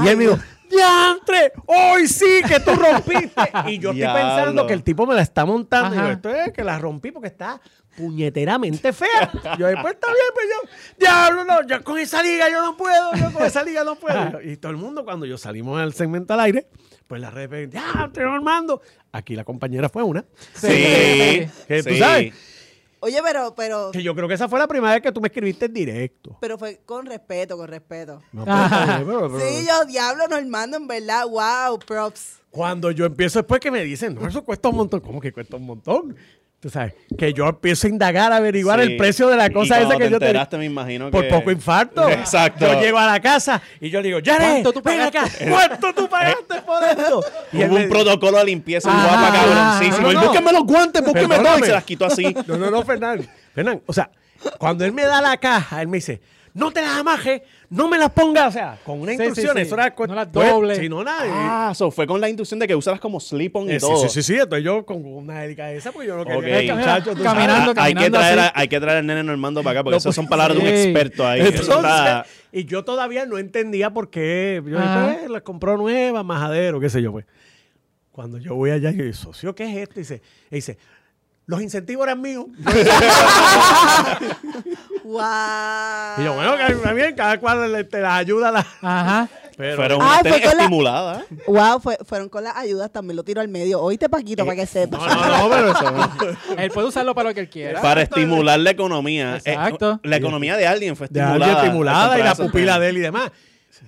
Y él me dijo, ¡Diantre! ¡Hoy sí que tú rompiste! Y yo estoy Diablo. pensando que el tipo me la está montando. Y Ajá. yo, esto es que la rompí porque está puñeteramente fea. Yo, pues está bien, pues yo, diablo, no, yo con esa liga yo no puedo, yo con esa liga no puedo. Y todo el mundo, cuando yo salimos al segmento al aire, pues la red, ¡Diantre, Normando! Aquí la compañera fue una. Sí. Que tú sí. sabes, Oye, pero, pero, que yo creo que esa fue la primera vez que tú me escribiste en directo. pero fue con respeto, con respeto. No, pero- pero- pero- Sí, yo, diablo, Normando, en verdad, wow, props. Cuando yo empiezo después que me dicen, no, eso cuesta un montón. ¿Cómo que cuesta un montón? Tú sabes, que yo empiezo a indagar, a averiguar Sí. el precio de la Y cosa cuando esa que te yo te me imagino Por que... poco infarto. [LAUGHS] Exacto. Yo llego a la casa y yo le digo, Jared, ¿Cuánto tú ven acá, pagaste? ¿cuánto tú pagaste por esto? [LAUGHS] Y Hubo me- un protocolo de limpieza Ah, guapa, ah, cabroncísimo. no, Y no. búsquenme los guantes, búsquenme todo. Y se las quitó así. [LAUGHS] No, no, no, Fernán. Fernán, o sea, cuando él me da la caja, él me dice, no te las amajes, no me las pongas, o sea, con una Sí, sí, instrucción, sí. eso era cu- No las pues, dobles. Si no, nada. Ah, so fue con la inducción de que usarlas como slip-on y Eh, sí, todo. sí, sí, sí, entonces yo con una dedica esa, pues yo no quería Ok. que muchacho, tú sabes. Caminando, Ah, hay, que caminando traer así. a- hay que traer al nene Normando para acá, porque No, esas son pues, palabras de un sí. experto ahí. Eso Entonces, está- y yo todavía no entendía por qué. Yo Ajá. dije, pues, la compró nueva, majadero, qué sé yo, pues. Cuando yo voy allá, yo digo, socio, ¿qué es esto? Y dice, y dice los incentivos eran míos. [LAUGHS] [LAUGHS] Wow. Y yo, bueno, que bien, cada cual le- te las ayuda. La... Ajá. Pero, Fueron fue con la- estimuladas. Wow, fue- fueron con las ayudas, también lo tiro al medio. Oíste, Paquito, para que sepas. no, no, no, pero eso. [LAUGHS] Él puede usarlo para lo que él quiera. Para estimular la economía. Eh, Exacto. la economía de alguien fue De estimulada. alguien estimulada y la pupila de él y demás.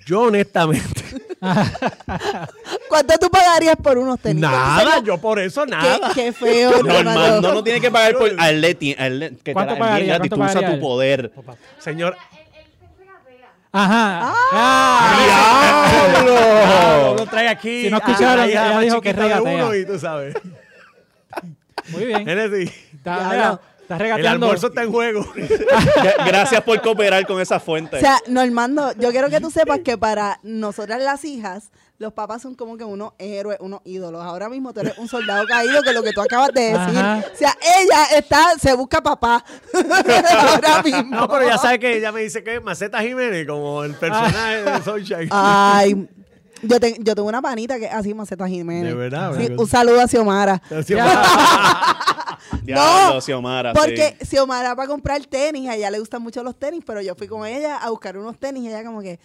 Yo, honestamente, [LAUGHS] ¿Cuánto tú pagarías por unos tenis? nada, yo por eso Qué, nada. qué feo. [LAUGHS] Normando no tiene que pagar por. A él le ti- a él le- que te ¿Cuánto la pagaría? ¿Cuánto Tú usas tu poder. Señor, Ajá. Ah. ¡Diablo! Lo trae aquí. Si no a escucharon, ella dijo que de regatea. uno Y tú sabes. Muy bien. Está- El almuerzo está en juego. [LAUGHS] Gra- Gracias por cooperar con esa fuente. O sea, Normando, yo quiero que tú sepas que para nosotras las hijas, los papás son como que unos héroes, unos ídolos. Ahora mismo tú eres un soldado caído, que lo que tú acabas de decir. Ajá. O sea, ella está, se busca papá. [LAUGHS] Ahora mismo. No, pero ya sabe que ella me dice que es Maceta Jiménez, como el personaje de Sunshine. Ay, yo, te- yo tengo una panita que es así, Maceta Jiménez. De verdad, Sí, ¿verdad? un saludo a Xiomara. Así- [LAUGHS] Diablo, no, Xiomara, Porque sí. Xiomara va a comprar tenis, a ella le gustan mucho los tenis, pero yo fui con ella a buscar unos tenis y ella como que,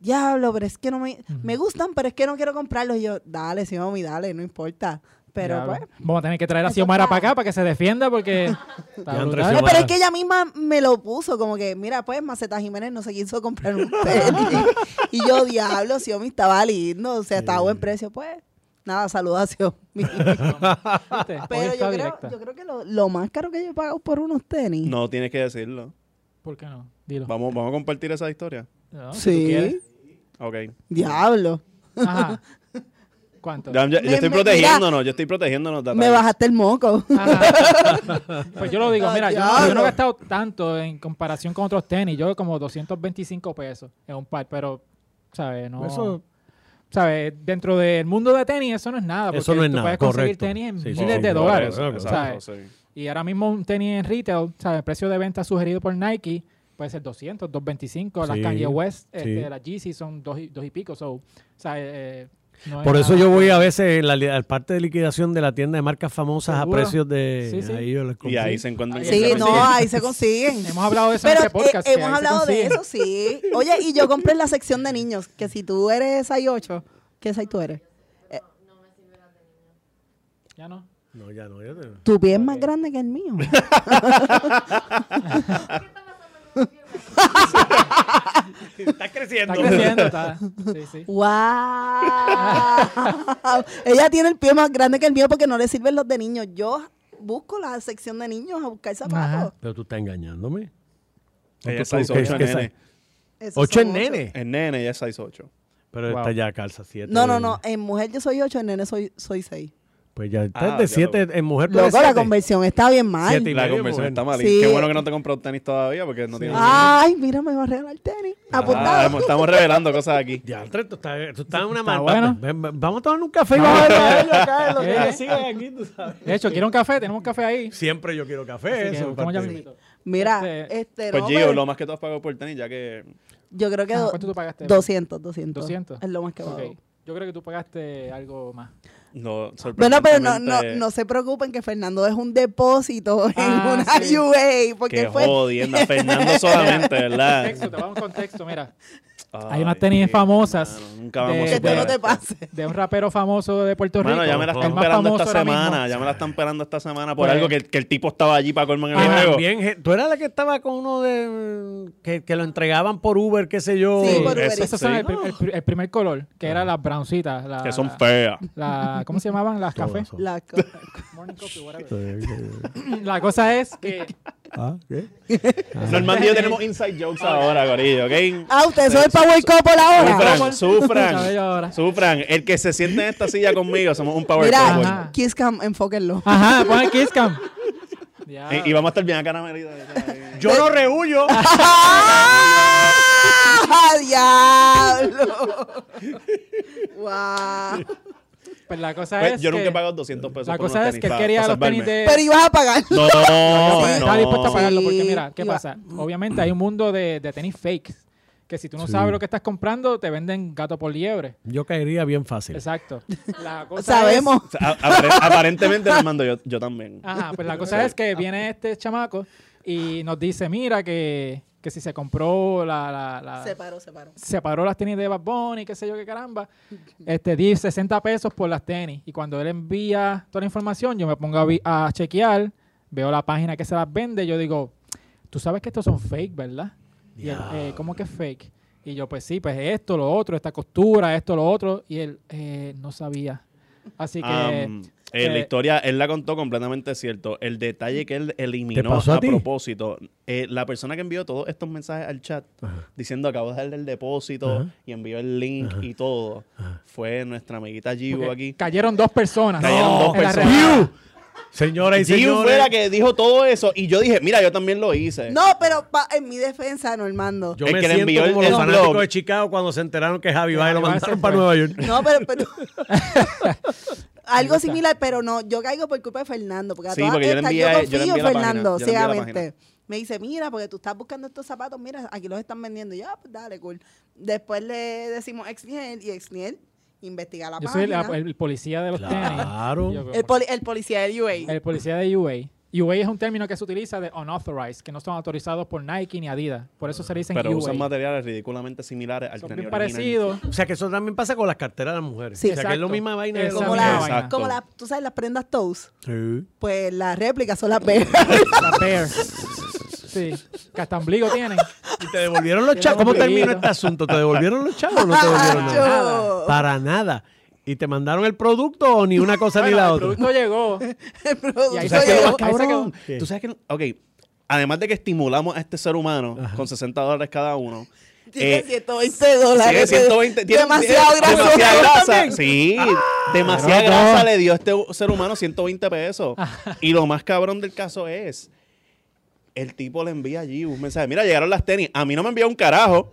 diablo, pero es que no me, me gustan, pero es que no quiero comprarlos. Y yo, dale, Xiomi, dale, no importa. Pero pues... Vamos a tener que traer a Xiomara está. para acá para que se defienda porque. [LAUGHS] Ya, Xiomara. pero es que ella misma me lo puso, como que, mira, pues Maceta Jiménez no se quiso comprar un tenis. [LAUGHS] y yo, diablo, Xiomi estaba lindo, o sea, estaba a buen precio, pues. Nada. [LAUGHS] Hoy Pero yo creo, yo creo que lo, lo más caro que yo he pagado por unos tenis. No tienes que decirlo. ¿Por qué no? Dilo. Vamos, vamos a compartir esa historia. No, si tú Sí. quieres. Ok. Diablo. Ajá. [LAUGHS] ¿Cuánto? Ya- yo Me- estoy me- protegiéndonos, yo estoy protegiéndonos. Me bajaste el moco. Ajá. [LAUGHS] Pues yo lo digo, mira, yo, no- yo no he gastado tanto en comparación con otros tenis. Yo como 225 pesos en un par, pero, ¿sabes? No. Eso- ¿Sabes? Dentro del mundo de tenis eso no es nada. Porque Eso no es tú nada, puedes conseguir correcto. tenis en Sí, miles sí, de dólares. ¿sabes? sí. Y ahora mismo un tenis en retail, ¿sabes? El precio de venta sugerido por Nike puede ser 200, 225. Las Kanye West, este, las Yeezy son dos y, dos y pico. So, o sea, eh, no Por eso nada- yo voy a veces la al parte de liquidación de la tienda de marcas famosas ¿Seguro? a precios de... Sí, sí. Ahí yo les Y ahí se encuentran Ahí Sí, se no, ahí se consiguen. [LAUGHS] Hemos hablado de eso Pero en este podcast. eh, que hemos hablado de eso, sí. Oye, y yo compré en la sección de niños, que si tú eres 6'8", ¿qué 6 tú eres? Ya no. No, ya no. Ya te- Tu pie es más grande que el mío. [LAUGHS] [LAUGHS] Está creciendo. Está creciendo, [LAUGHS] está. Sí, sí. ¡Wow! [LAUGHS] Ella tiene el pie más grande que el mío porque no le sirven los de niños. Yo busco la sección de niños a buscar zapatos. Ajá. Pero tú estás engañándome. Ella es ¿Tú- 6'8 qué- en qué nene. size? Esos ¿Ocho son en ocho. nene? En nene ella es 6'8. Pero Wow. esta ya calza 7. No, no, no. En mujer yo soy 8, en nene soy, soy 6. Pues ya está Ah, de ya 7 en mujer. Loco, la conversión está bien mal. Siete y La conversión está mal. Sí. Qué bueno que no te compró tenis todavía porque no tiene... Ay, mira, me va a regalar tenis. Ah, Apuntado. estamos revelando cosas aquí. Ya, tú estás, tú estás en una Está mal. bueno. Vamos a tomar un café y vamos a ver a ellos acá. lo que sigan aquí, tú sabes. De hecho, ¿quiero un café? Tenemos un café ahí. Siempre yo quiero café. que Eso, buscamos ya mismito. Mira, Este- este, Pues no, Gio, lo más que tú has pagado por tenis, ya que... yo creo que Ah, ¿Cuánto tú pagaste? 200, 200. 200. Es lo más que Ok. pago. Yo creo que tú pagaste algo más. No, Bueno, pero no, no, no se preocupen que Fernando es un depósito en Ah, una sí. UA. Porque Qué fue. jodienda. Fernando solamente, [LAUGHS] ¿verdad? Contexto, te vamos contexto, mira. Ay, Hay unas tenis sí, famosas mano, nunca vamos de- a Que tú superar no te pases. [LAUGHS] De un rapero famoso de Puerto Rico. Mano, ya me la el están más esperando famoso esta ahora mismo. semana. Ya me la están esperando esta semana por Pues- algo que, que el tipo estaba allí para colmar en el Ah, juego. también, je- tú eras la que estaba con uno de que, que lo entregaban por Uber, qué sé yo. Sí, por Uber Eso Eats. Esos son el, pri- el pri- el primer color, que era las browncitas. la- Que son feas. la- ¿Cómo se llamaban? Las [LAUGHS] cafés. La co-. [LAUGHS] La cosa es que Ah, ¿qué? Normando y yo tenemos inside jokes ahora, Gorillo, ¿ok? Ah, ustedes son el Power Couple ahora. Sufran, sufran, sufran. El que se siente en esta silla conmigo, somos un power Mira, couple. Ajá. Kiss Cam, enfóquenlo. Ajá, pon el kiss cam. Ya. [LAUGHS] Y, y vamos a estar bien acá, Merida. [LAUGHS] Yo no rehuyo. [LAUGHS] ¡Ah, diablo! ¡Wow! Pues la cosa Pues, es yo que nunca he pagado 200 pesos La cosa es tenis que él quería los tenis de... Pero ibas a pagar. No, [LAUGHS] no. estaba dispuesto a pagarlo porque mira, ¿qué iba- pasa? Obviamente hay un mundo de, de tenis fakes que si tú no Sí. sabes lo que estás comprando te venden gato por liebre. Yo caería bien fácil. Exacto. La [LAUGHS] cosa Sabemos. Apare- aparentemente, Normando, yo, yo también. Es, ajá, pues la cosa es que viene este chamaco y nos dice, mira que, que si se compró la, la, la- Se paró, se paró. separó las tenis de Bad Bunny, qué sé yo qué caramba, [LAUGHS] este, di 60 pesos por las tenis. Y cuando él envía toda la información, yo me pongo a, chequear, veo la página que se las vende, yo digo, tú sabes que estos son fake, ¿verdad? Y él, eh, ¿cómo que es fake? Y yo, pues sí, pues esto, lo otro, esta costura, esto, lo otro. Y él eh, no sabía. Así que... eh, la eh, historia, él la contó completamente cierto. El detalle que él eliminó ¿Te pasó a propósito, eh, la persona que envió todos estos mensajes al chat diciendo acabo de darle el depósito Ajá. y envió el link y todo, fue nuestra amiguita porque aquí. Cayeron dos personas. Cayeron dos personas. Señora y señores. fue la que dijo todo eso y yo dije, mira, yo también lo hice. No, pero pa- en mi defensa, Normando. Yo El me que le siento envió el- como el los fanáticos blog. de Chicago cuando se enteraron que Javi Baez lo mandaron para. Nueva York. No, pero, pero [LAUGHS] [LAUGHS] algo similar, pero no, yo caigo por culpa de Fernando, porque a Sí, todas porque yo le estas envié- yo yo le confío en Fernando, ciegamente. Me dice, mira, porque tú estás buscando estos zapatos, mira, aquí los están vendiendo. Y yo, ah, pues dale, cool. Después le decimos Exniel y Exniel investiga la Yo soy la- el policía de los Claro. tenis. Yo- el, poli- el policía del UA. El policía de UA. UA es un término que se utiliza de unauthorized, que no son autorizados por Nike ni Adidas. Por eso se le dicen Pero UA. usan materiales ridículamente similares al Son bien original. parecidos. O sea que eso también pasa con las carteras de las mujeres. Sí. o sea que es la Exacto. misma vaina los como la, vaina. Exacto. como la, tú sabes, las prendas toes. Sí. Pues las réplicas son las Bear. La Bear. Sí. Ombligo tienen. ¿Y te devolvieron los chavos? ¿Cómo terminó este asunto? ¿Te devolvieron los chavos o no te devolvieron nada? Para nada. ¿Y te mandaron el producto o ni una cosa ni Bueno, la el otra? producto llegó. [LAUGHS] El producto Y ahí ¿Tú sabes llegó. Se cabrón? quedó. ¿Tú sabes que Ok, además de que estimulamos a este ser humano con 60 dólares cada uno, Tiene eh, 120 dólares. Tiene 120. tiene- demasiado gracioso. Demasiada grasa. Sí, demasiada Pero grasa no. le dio a este ser humano 120 pesos. y lo más cabrón del caso es. El tipo le envía allí un mensaje. Mira, llegaron las tenis. A mí no me envía un carajo.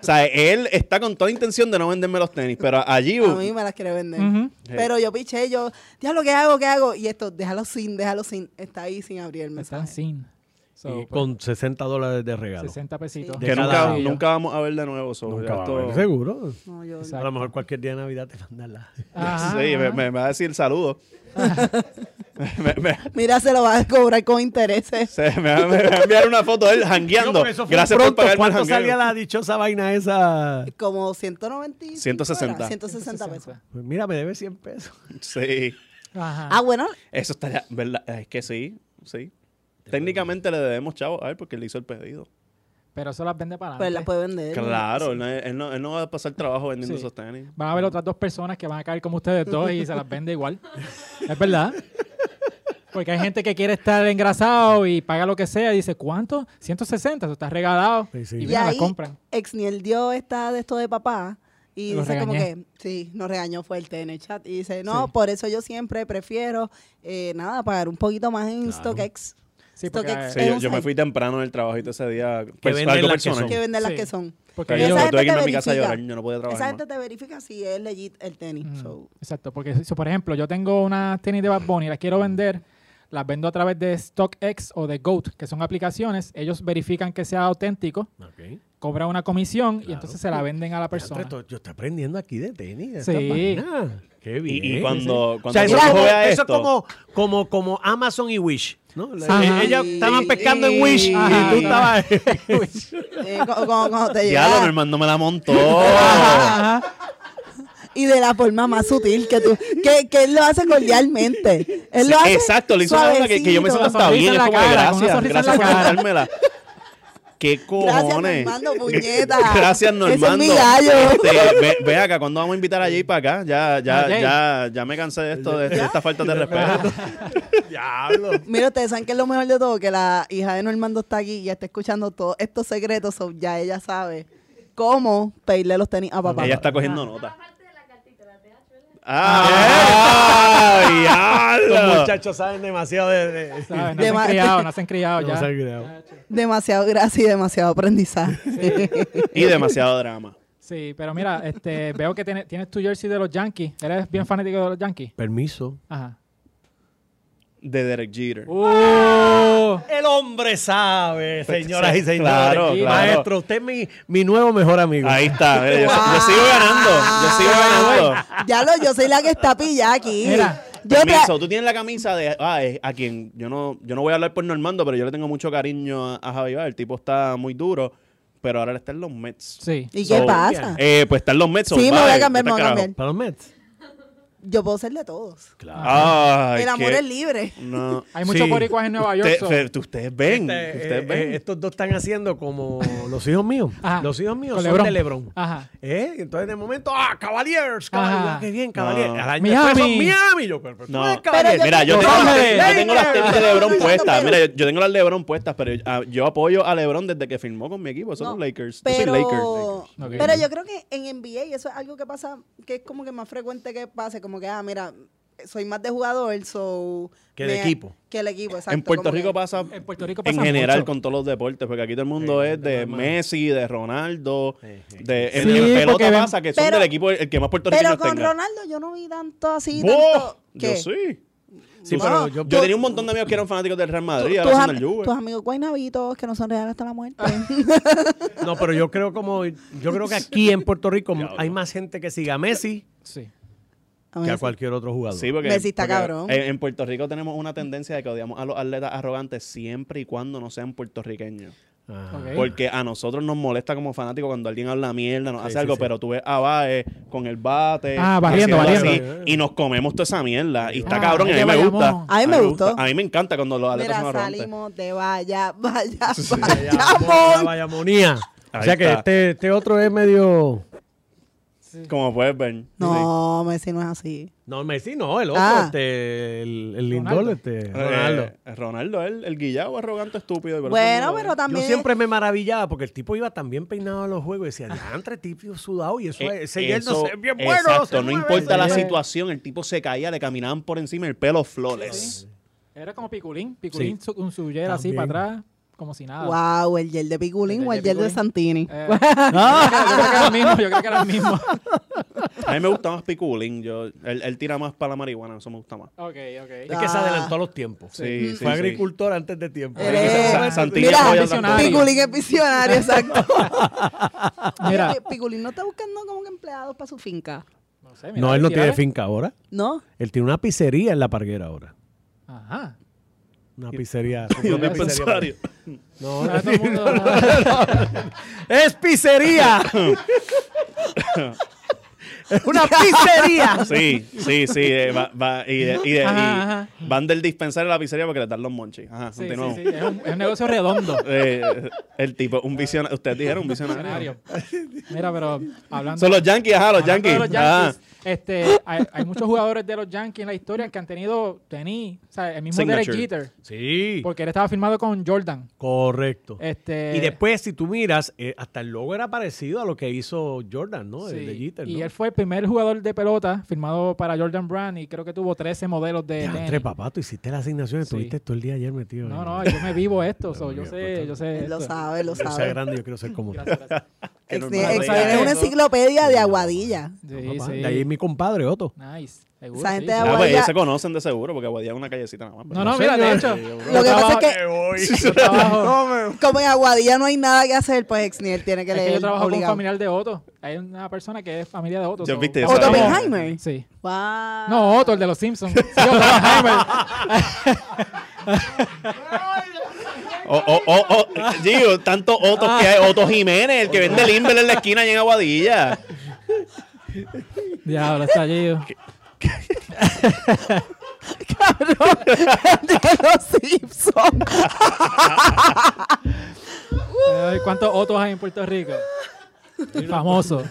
O sea, él está con toda intención de no venderme los tenis. Pero allí. A mí me las quiere vender. Pero yo piché, yo, diablo, ¿qué hago? ¿Qué hago? Y esto, déjalo sin, déjalo sin. Está ahí sin abrir el mensaje. sin. So, Y pues, con 60 dólares de regalo. 60 pesitos. De que nunca, vamos a ver de nuevo. so, Nunca va a Seguro. No, yo, Exacto. A lo mejor cualquier día de Navidad te mandan la... Ajá, [LAUGHS] sí, me, ajá. me va a decir saludo. [LAUGHS] me, me- Mira, se lo va a cobrar con intereses. se- me va, me va a enviar una foto de él jangueando. Gracias pronto. por pagarme el ¿Cuánto salía la dichosa vaina esa? Como 190. 160. 160 pesos. Pues mira, me debe 100 pesos. Sí. Ajá. Ah, bueno, Eso estaría, ¿verdad? Es que sí, sí. Técnicamente le debemos chavo a él porque él hizo el pedido. Pero eso las vende para pues la adelante. puede vender. Claro, él no, él no- él no va a pasar trabajo vendiendo Sí. esos tenis. Van a haber otras dos personas que van a caer como ustedes dos y se las vende igual. [LAUGHS] Es verdad. Porque hay gente que quiere estar engrasado y paga lo que sea y dice, ¿cuánto? 160, eso está regalado. Sí, sí. Y Y vienen, las ahí, compran. Exniel dio esta de esto de papá y dice como regañé. que, sí, nos regañó fuerte en el chat. Y dice, no, Sí. por eso yo siempre prefiero, eh, nada, pagar un poquito más en StockX. Sí, porque, Sí, yo, yo me fui temprano en el trabajito ese día. Que pues, venden las que son. que venden las Sí. que son. porque Yo esa ellos- gente tuve que irme te a mi casa a verifica. llorar, yo no podía trabajar Esa más. gente te verifica si es legit el tenis. Mm, So, Exacto, porque si, por ejemplo, yo tengo una tenis de Bad Bunny, las quiero vender, las vendo a través de StockX o de Goat, que son aplicaciones. Ellos verifican que sea auténtico, Ok. cobran una comisión y entonces se la venden a la persona. Diantre, Yo estoy aprendiendo aquí de tenis. de Sí. Qué bien. Y, y cuando, O cuando sea, eso, como, vea eso es esto, como, como, como Amazon y Wish. ¿No? La- Ajá. Ellas estaban pescando en Wish Ajá. y tú estabas. [LAUGHS] eh, co- como cuando te diablo, mi llega. hermano me la montó. Ajá. Y de la forma más sutil que tú. Que, que él lo hace cordialmente. Él lo hace. Exacto, le hizo una que, que yo me hasta bien. en Es la como cara, gracias, en gracias por dármela. ¿Qué Gracias, cojones? Normando, [LAUGHS] puñeta. Gracias, Ese es Normando. mi gallo. Este, ve, ve acá, ¿cuándo vamos a invitar a Jay para acá? Ya, ya, ¿A Jay? ya, ya me cansé de esto, de, de esta falta de respeto. [LAUGHS] Diablo. Mira, ustedes saben que es lo mejor de todo, que la hija de Normando está aquí y está escuchando todos estos secretos, so ya ella sabe cómo pedirle los tenis a papá. Ella está cogiendo nota. Aparte de la cartita, la TH, ¿verdad? ¡Ah! [LAUGHS] Los muchachos saben demasiado de. de- criados no ya. se han. Demasiado gracia y demasiado aprendizaje. [LAUGHS] Y demasiado drama. Sí, pero mira, este, veo que tiene- tienes tu jersey de los Yankees. ¿Eres bien fanático de los Yankees? Permiso. Ajá. De Derek Jeter. ¡Uh! El hombre sabe, señoras y señores. Claro, claro. Maestro, usted es mi, mi nuevo mejor amigo. Ahí está. mira, yo, yo sigo ganando. Yo sigo ganando. ya lo, yo soy la que está pillada aquí. Mira, yo Permiso, tú tienes la camisa de ah, eh, a quien yo no yo no voy a hablar por Normando, pero yo le tengo mucho cariño a, a Javi Baez. El tipo está muy duro, pero ahora está en los Mets. Sí. ¿Y So, qué pasa? Eh, pues está en los Mets. Sí, me voy a cambiar, me voy a cambiar. Para los Mets. Yo puedo ser de todos. Claro. Ay, El amor qué- es libre. No. [LAUGHS] Hay muchos Sí. boricuas en Nueva York. Usted- so- fe- ustedes ven, Este, ustedes eh, ven. eh, estos dos están haciendo como los hijos míos. [LAUGHS] Ajá. Los hijos míos Con son LeBron. de LeBron. Ajá. ¿Eh? Entonces de momento, ¡ah, Cavaliers! Cavaliers ¡Qué bien, Cavaliers! No. Al año Miami. después son Miami. Yo, pero, pero tú No. eres Pero Cavaliers. yo- Mira, yo tengo, las tenis, yo tengo las tenis de LeBron [LAUGHS] Pero- puestas. Mira, yo, yo tengo las LeBron puestas, pero ah, yo apoyo a LeBron desde que firmó con mi equipo. Son No, los Lakers. Yo soy Pero, Lakers. Pero yo creo que en NBA eso es algo que pasa, que es como que más frecuente que pase, como que, ah, mira, soy más de jugador, so... Que de equipo. Que el equipo, exacto. en Puerto Rico que- pasa En Puerto Rico en pasa general mucho. con todos los deportes, porque aquí todo el mundo Sí, es de. Messi, de Ronaldo, Sí, sí. de en, Sí, en pelota pasa que son del equipo el que más puertorriqueños Pero con tenga. Ronaldo yo no vi tanto así. ¿Qué? Yo sí. Sí, No, pero yo, Yo tenía un montón de amigos que eran fanáticos del Real Madrid, ahora tus, son del Juve. tus amigos guaynabitos que no son reales hasta la muerte. [LAUGHS] no, pero yo creo como yo creo que aquí en Puerto Rico hay más gente que siga a Messi Sí. A mí que a cualquier otro jugador. Sí, porque, Messi está porque cabrón. En, en Puerto Rico tenemos una tendencia de que odiamos a los atletas arrogantes siempre y cuando no sean puertorriqueños. Porque a nosotros nos molesta como fanáticos cuando alguien habla mierda, nos Sí, hace sí, algo, sí. pero tú ves a Bae con el bate. Ah, barriendo, barriendo. así, y nos comemos toda esa mierda. Y está Ah, cabrón, y a mí me gusta. A mí me gustó. A mí me encanta cuando los atletas son Mira, salimos de vaya, vaya, [LAUGHS] Vaya-. Vallamonía. O Ahí sea que está. este, este otro Como puedes ver. No, Messi no es así. No, Messi no, el otro, Ah. este, el, el Ronaldo. lindol, este, Sí. Ronaldo. Eh, Ronaldo, el, el guillado arrogante estúpido. y por eso Bueno, no lo- pero Yo también... siempre me maravillaba porque el tipo iba tan bien peinado a los juegos y decía, diantre, tipo sudado y eso, Eh, ese yerno eso- se ve bien bueno. Exacto, se no mueve". importa la Sí. situación, el tipo se caía, le caminaban por encima el pelo flores. Era como Piculín. Piculín su- con su yera así También. para atrás, como si nada. Wow, el gel de Piculín o el gel de. Santini. Eh, yo, creo que, yo creo que era el mismo, yo creo que era el mismo. [LAUGHS] A mí me gusta más Piculín, yo, él, él tira más para la marihuana, eso me gusta más. Ok, ok. Es que se adelantó a los tiempos. Sí, sí, Fue sí. agricultor antes de tiempo. Sa- Santini Mira. Piculín es visionario, exacto. [LAUGHS] Mira. Piculín no está buscando como que empleados para su finca. No sé, mira, No, él no tiene tírale. finca ahora. ¿No? Él tiene una pizzería en la parguera ahora. Ajá. [LAUGHS] Una pizzería. un dispensario. No, Ahora todo el mundo- ¡Es pizzería! [LAUGHS] ¡Es [LAUGHS] una pizzería! Sí, sí, sí. eh, va- va- y, de- y de- Ajá, y ajá. van del dispensario a la pizzería porque les dan los monchis. Ajá, Sí, continuamos. sí, sí, Es, un, es un negocio redondo. [LAUGHS] Eh, el tipo, un visionario. Ustedes dijeron un visionario. Mira, pero hablando, Son los Yankees, ajá, los hablando Yankees. de los Ah. Yankees, este, hay, hay muchos jugadores de los Yankees en la historia que han tenido, tení, o sea, el mismo Signature. Derek Jeter, Sí, porque él estaba firmado con Jordan. correcto. Este, Y después, si tú miras, eh, hasta el logo era parecido a lo que hizo Jordan, ¿no? sí, El de Jeter, y ¿no? él fue el primer jugador de pelota firmado para Jordan Brand y creo que tuvo 13 modelos de Diantre, tenis. papá, tú hiciste la asignación, Sí. estuviste todo el día ayer metido. No, no, yo me vivo esto, [LAUGHS] so, yo sé, pues, yo sé. Él lo sabe, lo Yo sea sabe. grande, yo quiero ser como [LAUGHS] tú. Gracias, gracias. Ex- ex- es una enciclopedia de Aguadilla. Sí. De ahí es mi compadre, Otto. Nice. Seguro, Esa gente sí. de Ah, pues Aguadilla- ellos se conocen de seguro porque Aguadilla es una callecita nada más. No, no, mira, de hecho. Lo que yo pasa es que- [LAUGHS] yo [LAUGHS] Como en Aguadilla no hay nada que hacer, pues Exniel tiene que es que leer yo trabajo con un obligado. familiar de Otto. Hay una persona que es familia de Otto. ¿Ya so- viste estamos- eso? ¿Otto Oppenheimer? Sí. Wow. No, Otto, el de los Simpsons. Sí, Oppenheimer. [LAUGHS] O, o, o, o, Gio, tanto Otto que hay. Otto Jiménez, el que vende Limber en la esquina allá en Aguadilla. Diablo, está allí. de los Simpsons. ¿Cuántos Ottos hay en Puerto Rico? Famoso. [LAUGHS]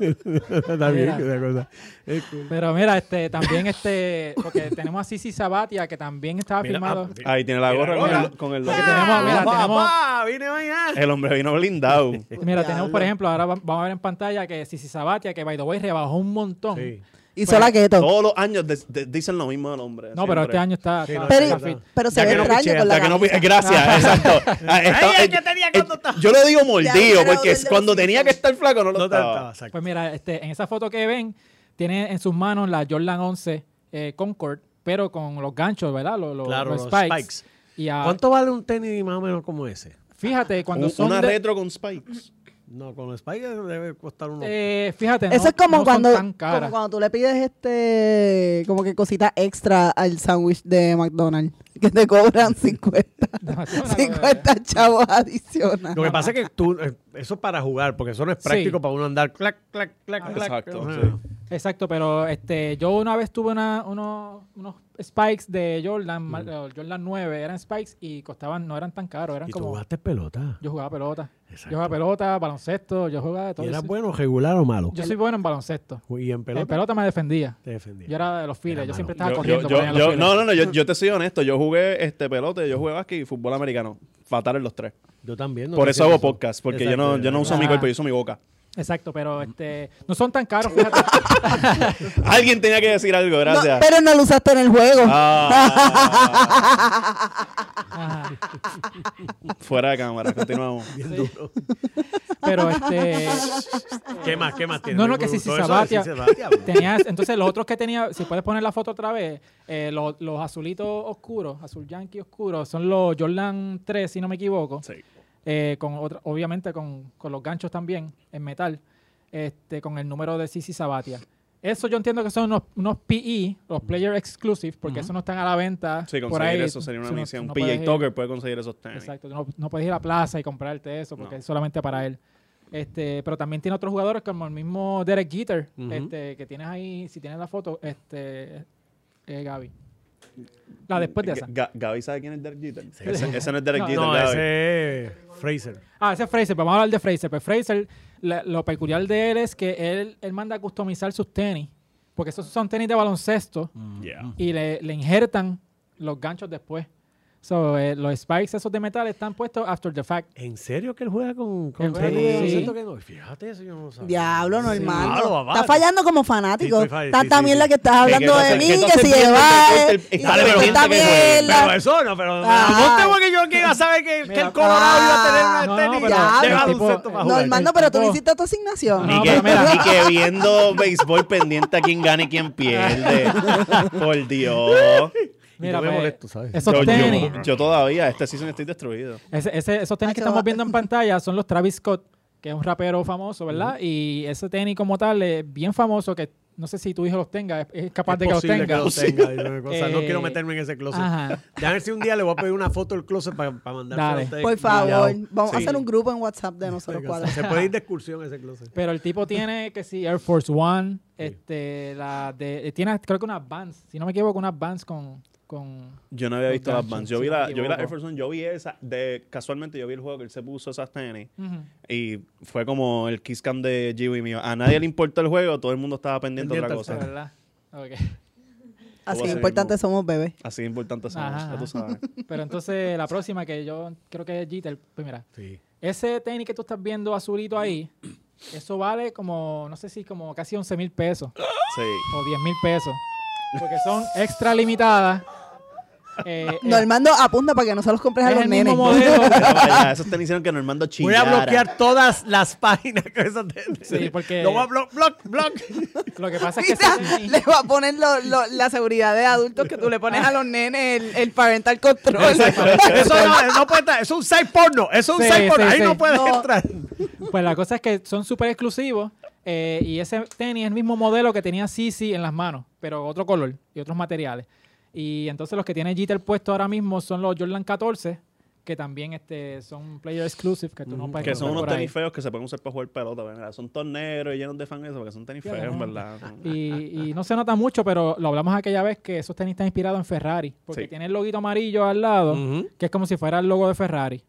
Está bien, Mira. esa cosa. Es cool. Pero mira, este, también este, porque tenemos a Sisi Sabatia, que también estaba Mira, firmado. ah, Ahí tiene la gorra con el, con el Porque tenemos, mira, Papá, tenemos, papá, vine mañana. El hombre vino blindado. mira, tenemos, por ejemplo, ahora va- vamos a ver en pantalla que Sisi Sabatia, que by the way rebajó un montón. Sí. Hizo la keto. Todos los años de- de- dicen lo mismo del hombre. No, pero este año está. Sí, está- no, Pero, está fit. pero se Ya ve no extraño con la no- gracias, [LAUGHS] exacto. Está- Ay, eh, que tenía eh, cuando estaba- yo lo digo mordido porque cuando tenía que estar flaco no lo estaba. estaba, exacto. Pues mira, este, en esa foto que ven, tiene en sus manos la Jordan 11 eh, Concord, pero con los ganchos, ¿verdad? Los, los- Claro, los los spikes. spikes. Y a- ¿Cuánto vale un tenis más o menos como ese? fíjate, cuando Un- son una de- retro con spikes. No, con los spikes debe costar unos... eh, fíjate, Eso no- es como no son cuando, como cuando tú le pides este como que cositas extra al sándwich de McDonald's que te cobran 50 Demasiado, 50 chavos adicionales. Lo que pasa es que tú, eh, eso es para jugar, porque eso no es Sí. práctico para uno andar clac, clac, clac, Ah, clac. exacto, sí. Exacto, pero este, yo una vez tuve una, unos, unos spikes de Jordan, mar- eh, Jordan 9, eran spikes y costaban, no eran tan caros, eran Y tú como... jugaste pelota. Yo jugaba pelota. Exacto. Yo jugaba pelota, baloncesto, yo jugaba de todo. ¿Y eras bueno, regular o malo? Yo soy bueno en baloncesto. Y en pelota En pelota me defendía. te defendía. Yo era de los files, Era yo malo. siempre estaba Yo- corriendo. yo- yo- los no, no, no, yo, yo te soy [LAUGHS] honesto. Yo jugué este pelote, yo jugué básquet y fútbol americano. Fatal en los tres. Yo también. no Por eso hago podcast, porque yo no, yo no uso mi cuerpo, yo uso mi boca. Exacto, pero este no son tan caros, [LAUGHS] fíjate. Alguien tenía que decir algo, No, gracias. pero no lo usaste en el juego. Ah, [LAUGHS] fuera de cámara, continuamos. Bien duro. Pero este ¿Qué más? ¿Qué más tiene? No, no, que si si Sabatia- tenías, entonces los otros que tenía, si puedes poner la foto otra vez, eh, los, los azulitos oscuros, azul yankee oscuros, son los Jordan 3, si no me equivoco. Sí. Eh, con otra, obviamente con, con los ganchos también en metal, este, con el número de Sisi Sabatia. Eso yo entiendo que son unos, unos PE, los Player Exclusive, porque eso no están a la venta. Sí, por conseguir ahí. eso sería una no- misión. no puedes PJ ir- Tucker puede conseguir esos tenis. Exacto, no, no puedes ir a la plaza y comprarte eso porque No. es solamente para él. Este, pero también tiene otros jugadores como el mismo Derek Jeter, Ujú. este, que tienes ahí, si tienes la foto, este, eh, Gaby. La después de esa. Ga- Gaby sabe quién es Derek Jeter. Ese, ese no es Derek No, Jeter, No, Gaby. ese es Fraser. Ah, ese es Fraser, vamos a hablar de Fraser. Pues Fraser, la- lo peculiar de él es que él, él manda a customizar sus tenis, porque esos son tenis de baloncesto, Yeah. y le, le injertan los ganchos después. So, eh, los spikes esos de metal están puestos after the fact. ¿En serio que él juega con, con juega que no? Fíjate, eso yo no lo sabía. Diablo, Sí, papá. Estás fallando como fanático. Sí, sí, la que estás ¿Qué- hablando de mí, ¿Qué que si lleva. Está mierda. Pero eso no, pero Ah. no tengo que yo que iba a saber que, el Colorado iba a tener no, una no, tenis jugar. Normando, pero tú no hiciste tu asignación. No, ni que [LAUGHS] viendo béisbol pendiente a quién gana y quién pierde. [LAUGHS] Por Dios. Mira, yo me pues, molesto, ¿sabes? esos Yo, tenis, yo todavía, este season estoy destruido. ese- ese- esos tenis que Hacho, estamos viendo en [LAUGHS] pantalla son los Travis Scott, que es un rapero famoso, ¿verdad? Y ese tenis como tal es bien famoso, que no sé si tu hijo los tenga, es, capaz Es de que los tenga. los tenga, no [LAUGHS] Eh, quiero meterme en ese closet. Ajá. Déjame ver si un día le voy a pedir una foto del closet para mandar Dale. Por favor, vamos a hacer un grupo en WhatsApp de nosotros cuatro. Se puede ir de excursión ese closet. Pero el tipo tiene que sí, Air Force One, este, la de, tiene creo que unas Vans, si no me equivoco, unas Vans con, con Yo no había visto las bands. Yo vi la, yo vi la. Air Force One, yo vi esa. De, casualmente yo vi el juego que él se puso esas tenis. Y fue como el kiss cam de Jiwi mío. A nadie le importa el juego, todo el mundo estaba pendiente de otra cosa. ¿verdad? [LAUGHS] Así de importante somos bebés. Así de importante somos, Ajá. ya tú sabes. [LAUGHS] Pero entonces la próxima que yo creo que es Jeter, pues mira, Sí. ese tenis que tú estás viendo azulito ahí, [CLEARS THROAT] eso vale como, no sé si como casi 11 mil pesos Sí. o 10 mil pesos. Porque son extra limitadas. Eh, eh, Normando apunta para que no se los compres a los nenes. allá, esos tenis hicieron que Normando Voy chillara. a bloquear todas las páginas con esas tenis. Sí, porque- Lo voy a block, block, block. [LAUGHS] Lo que pasa es que Mira, ese tenis- le va a poner lo- lo- la seguridad de adultos que tú le pones a los nenes, el, el parental control. Eso no, no puede estar. Eso es un site porno. Eso es un Sí, site porno. sí, Ahí sí. no puedes No. entrar. Pues la cosa es que son súper exclusivos eh, y ese tenis es el mismo modelo que tenía Sisi en las manos, pero otro color y otros materiales. Y entonces los que tiene Jeter puesto ahora mismo son los Jordan 14, que también este, son player exclusive, que tú no puedes Que son unos tenis feos que se pueden usar para jugar pelota. ¿verdad? Son torneros y llenos de fan eso, porque son tenis feos, ¿no? ¿verdad? Y, y no se nota mucho, pero lo hablamos aquella vez que esos tenis están inspirados en Ferrari, porque Sí. tiene el loguito amarillo al lado, que es como si fuera el logo de Ferrari.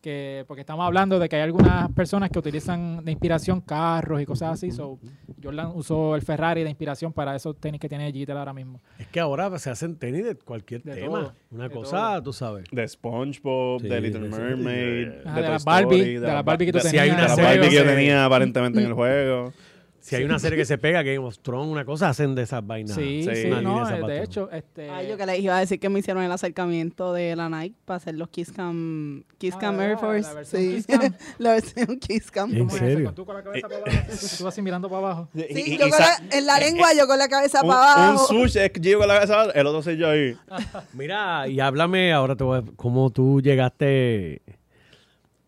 Que, porque estamos hablando de que hay algunas personas que utilizan de inspiración carros y cosas así. So, Jordan usó el Ferrari de inspiración para esos tenis que tiene Jeter ahora mismo. Es que ahora se hacen tenis de cualquier De tema. todo, Una de cosa, tú sabes. De SpongeBob, Sí, de Little de- Mermaid, de, de Toy las Barbie, de las Barbie que tú de- tenías. de Si hay una las serie Barbie que yo que- tenía aparentemente en el [LAUGHS] juego. Si hay una serie que se pega, Game of Thrones, una cosa, hacen de esas vainas. Sí, sí, no, eh, de hecho, este... Ay, yo que les iba a decir que me hicieron el acercamiento de la Nike para hacer los Kiss Cam, Kiss Ah, Cam ¿verdad? Air Force. La versión sí, Kiss Cam. [LAUGHS] la versión Kiss Cam. ¿En ¿cómo es eso? serio? Tú con la cabeza para abajo, [LAUGHS] tú así mirando para abajo. Sí, Y- y- yo y con la- en la lengua, yo con la cabeza un, para un abajo. sush es que llego con la cabeza, el otro soy yo ahí. [LAUGHS] Mira, y háblame, ahora te voy a... ¿Cómo tú llegaste...?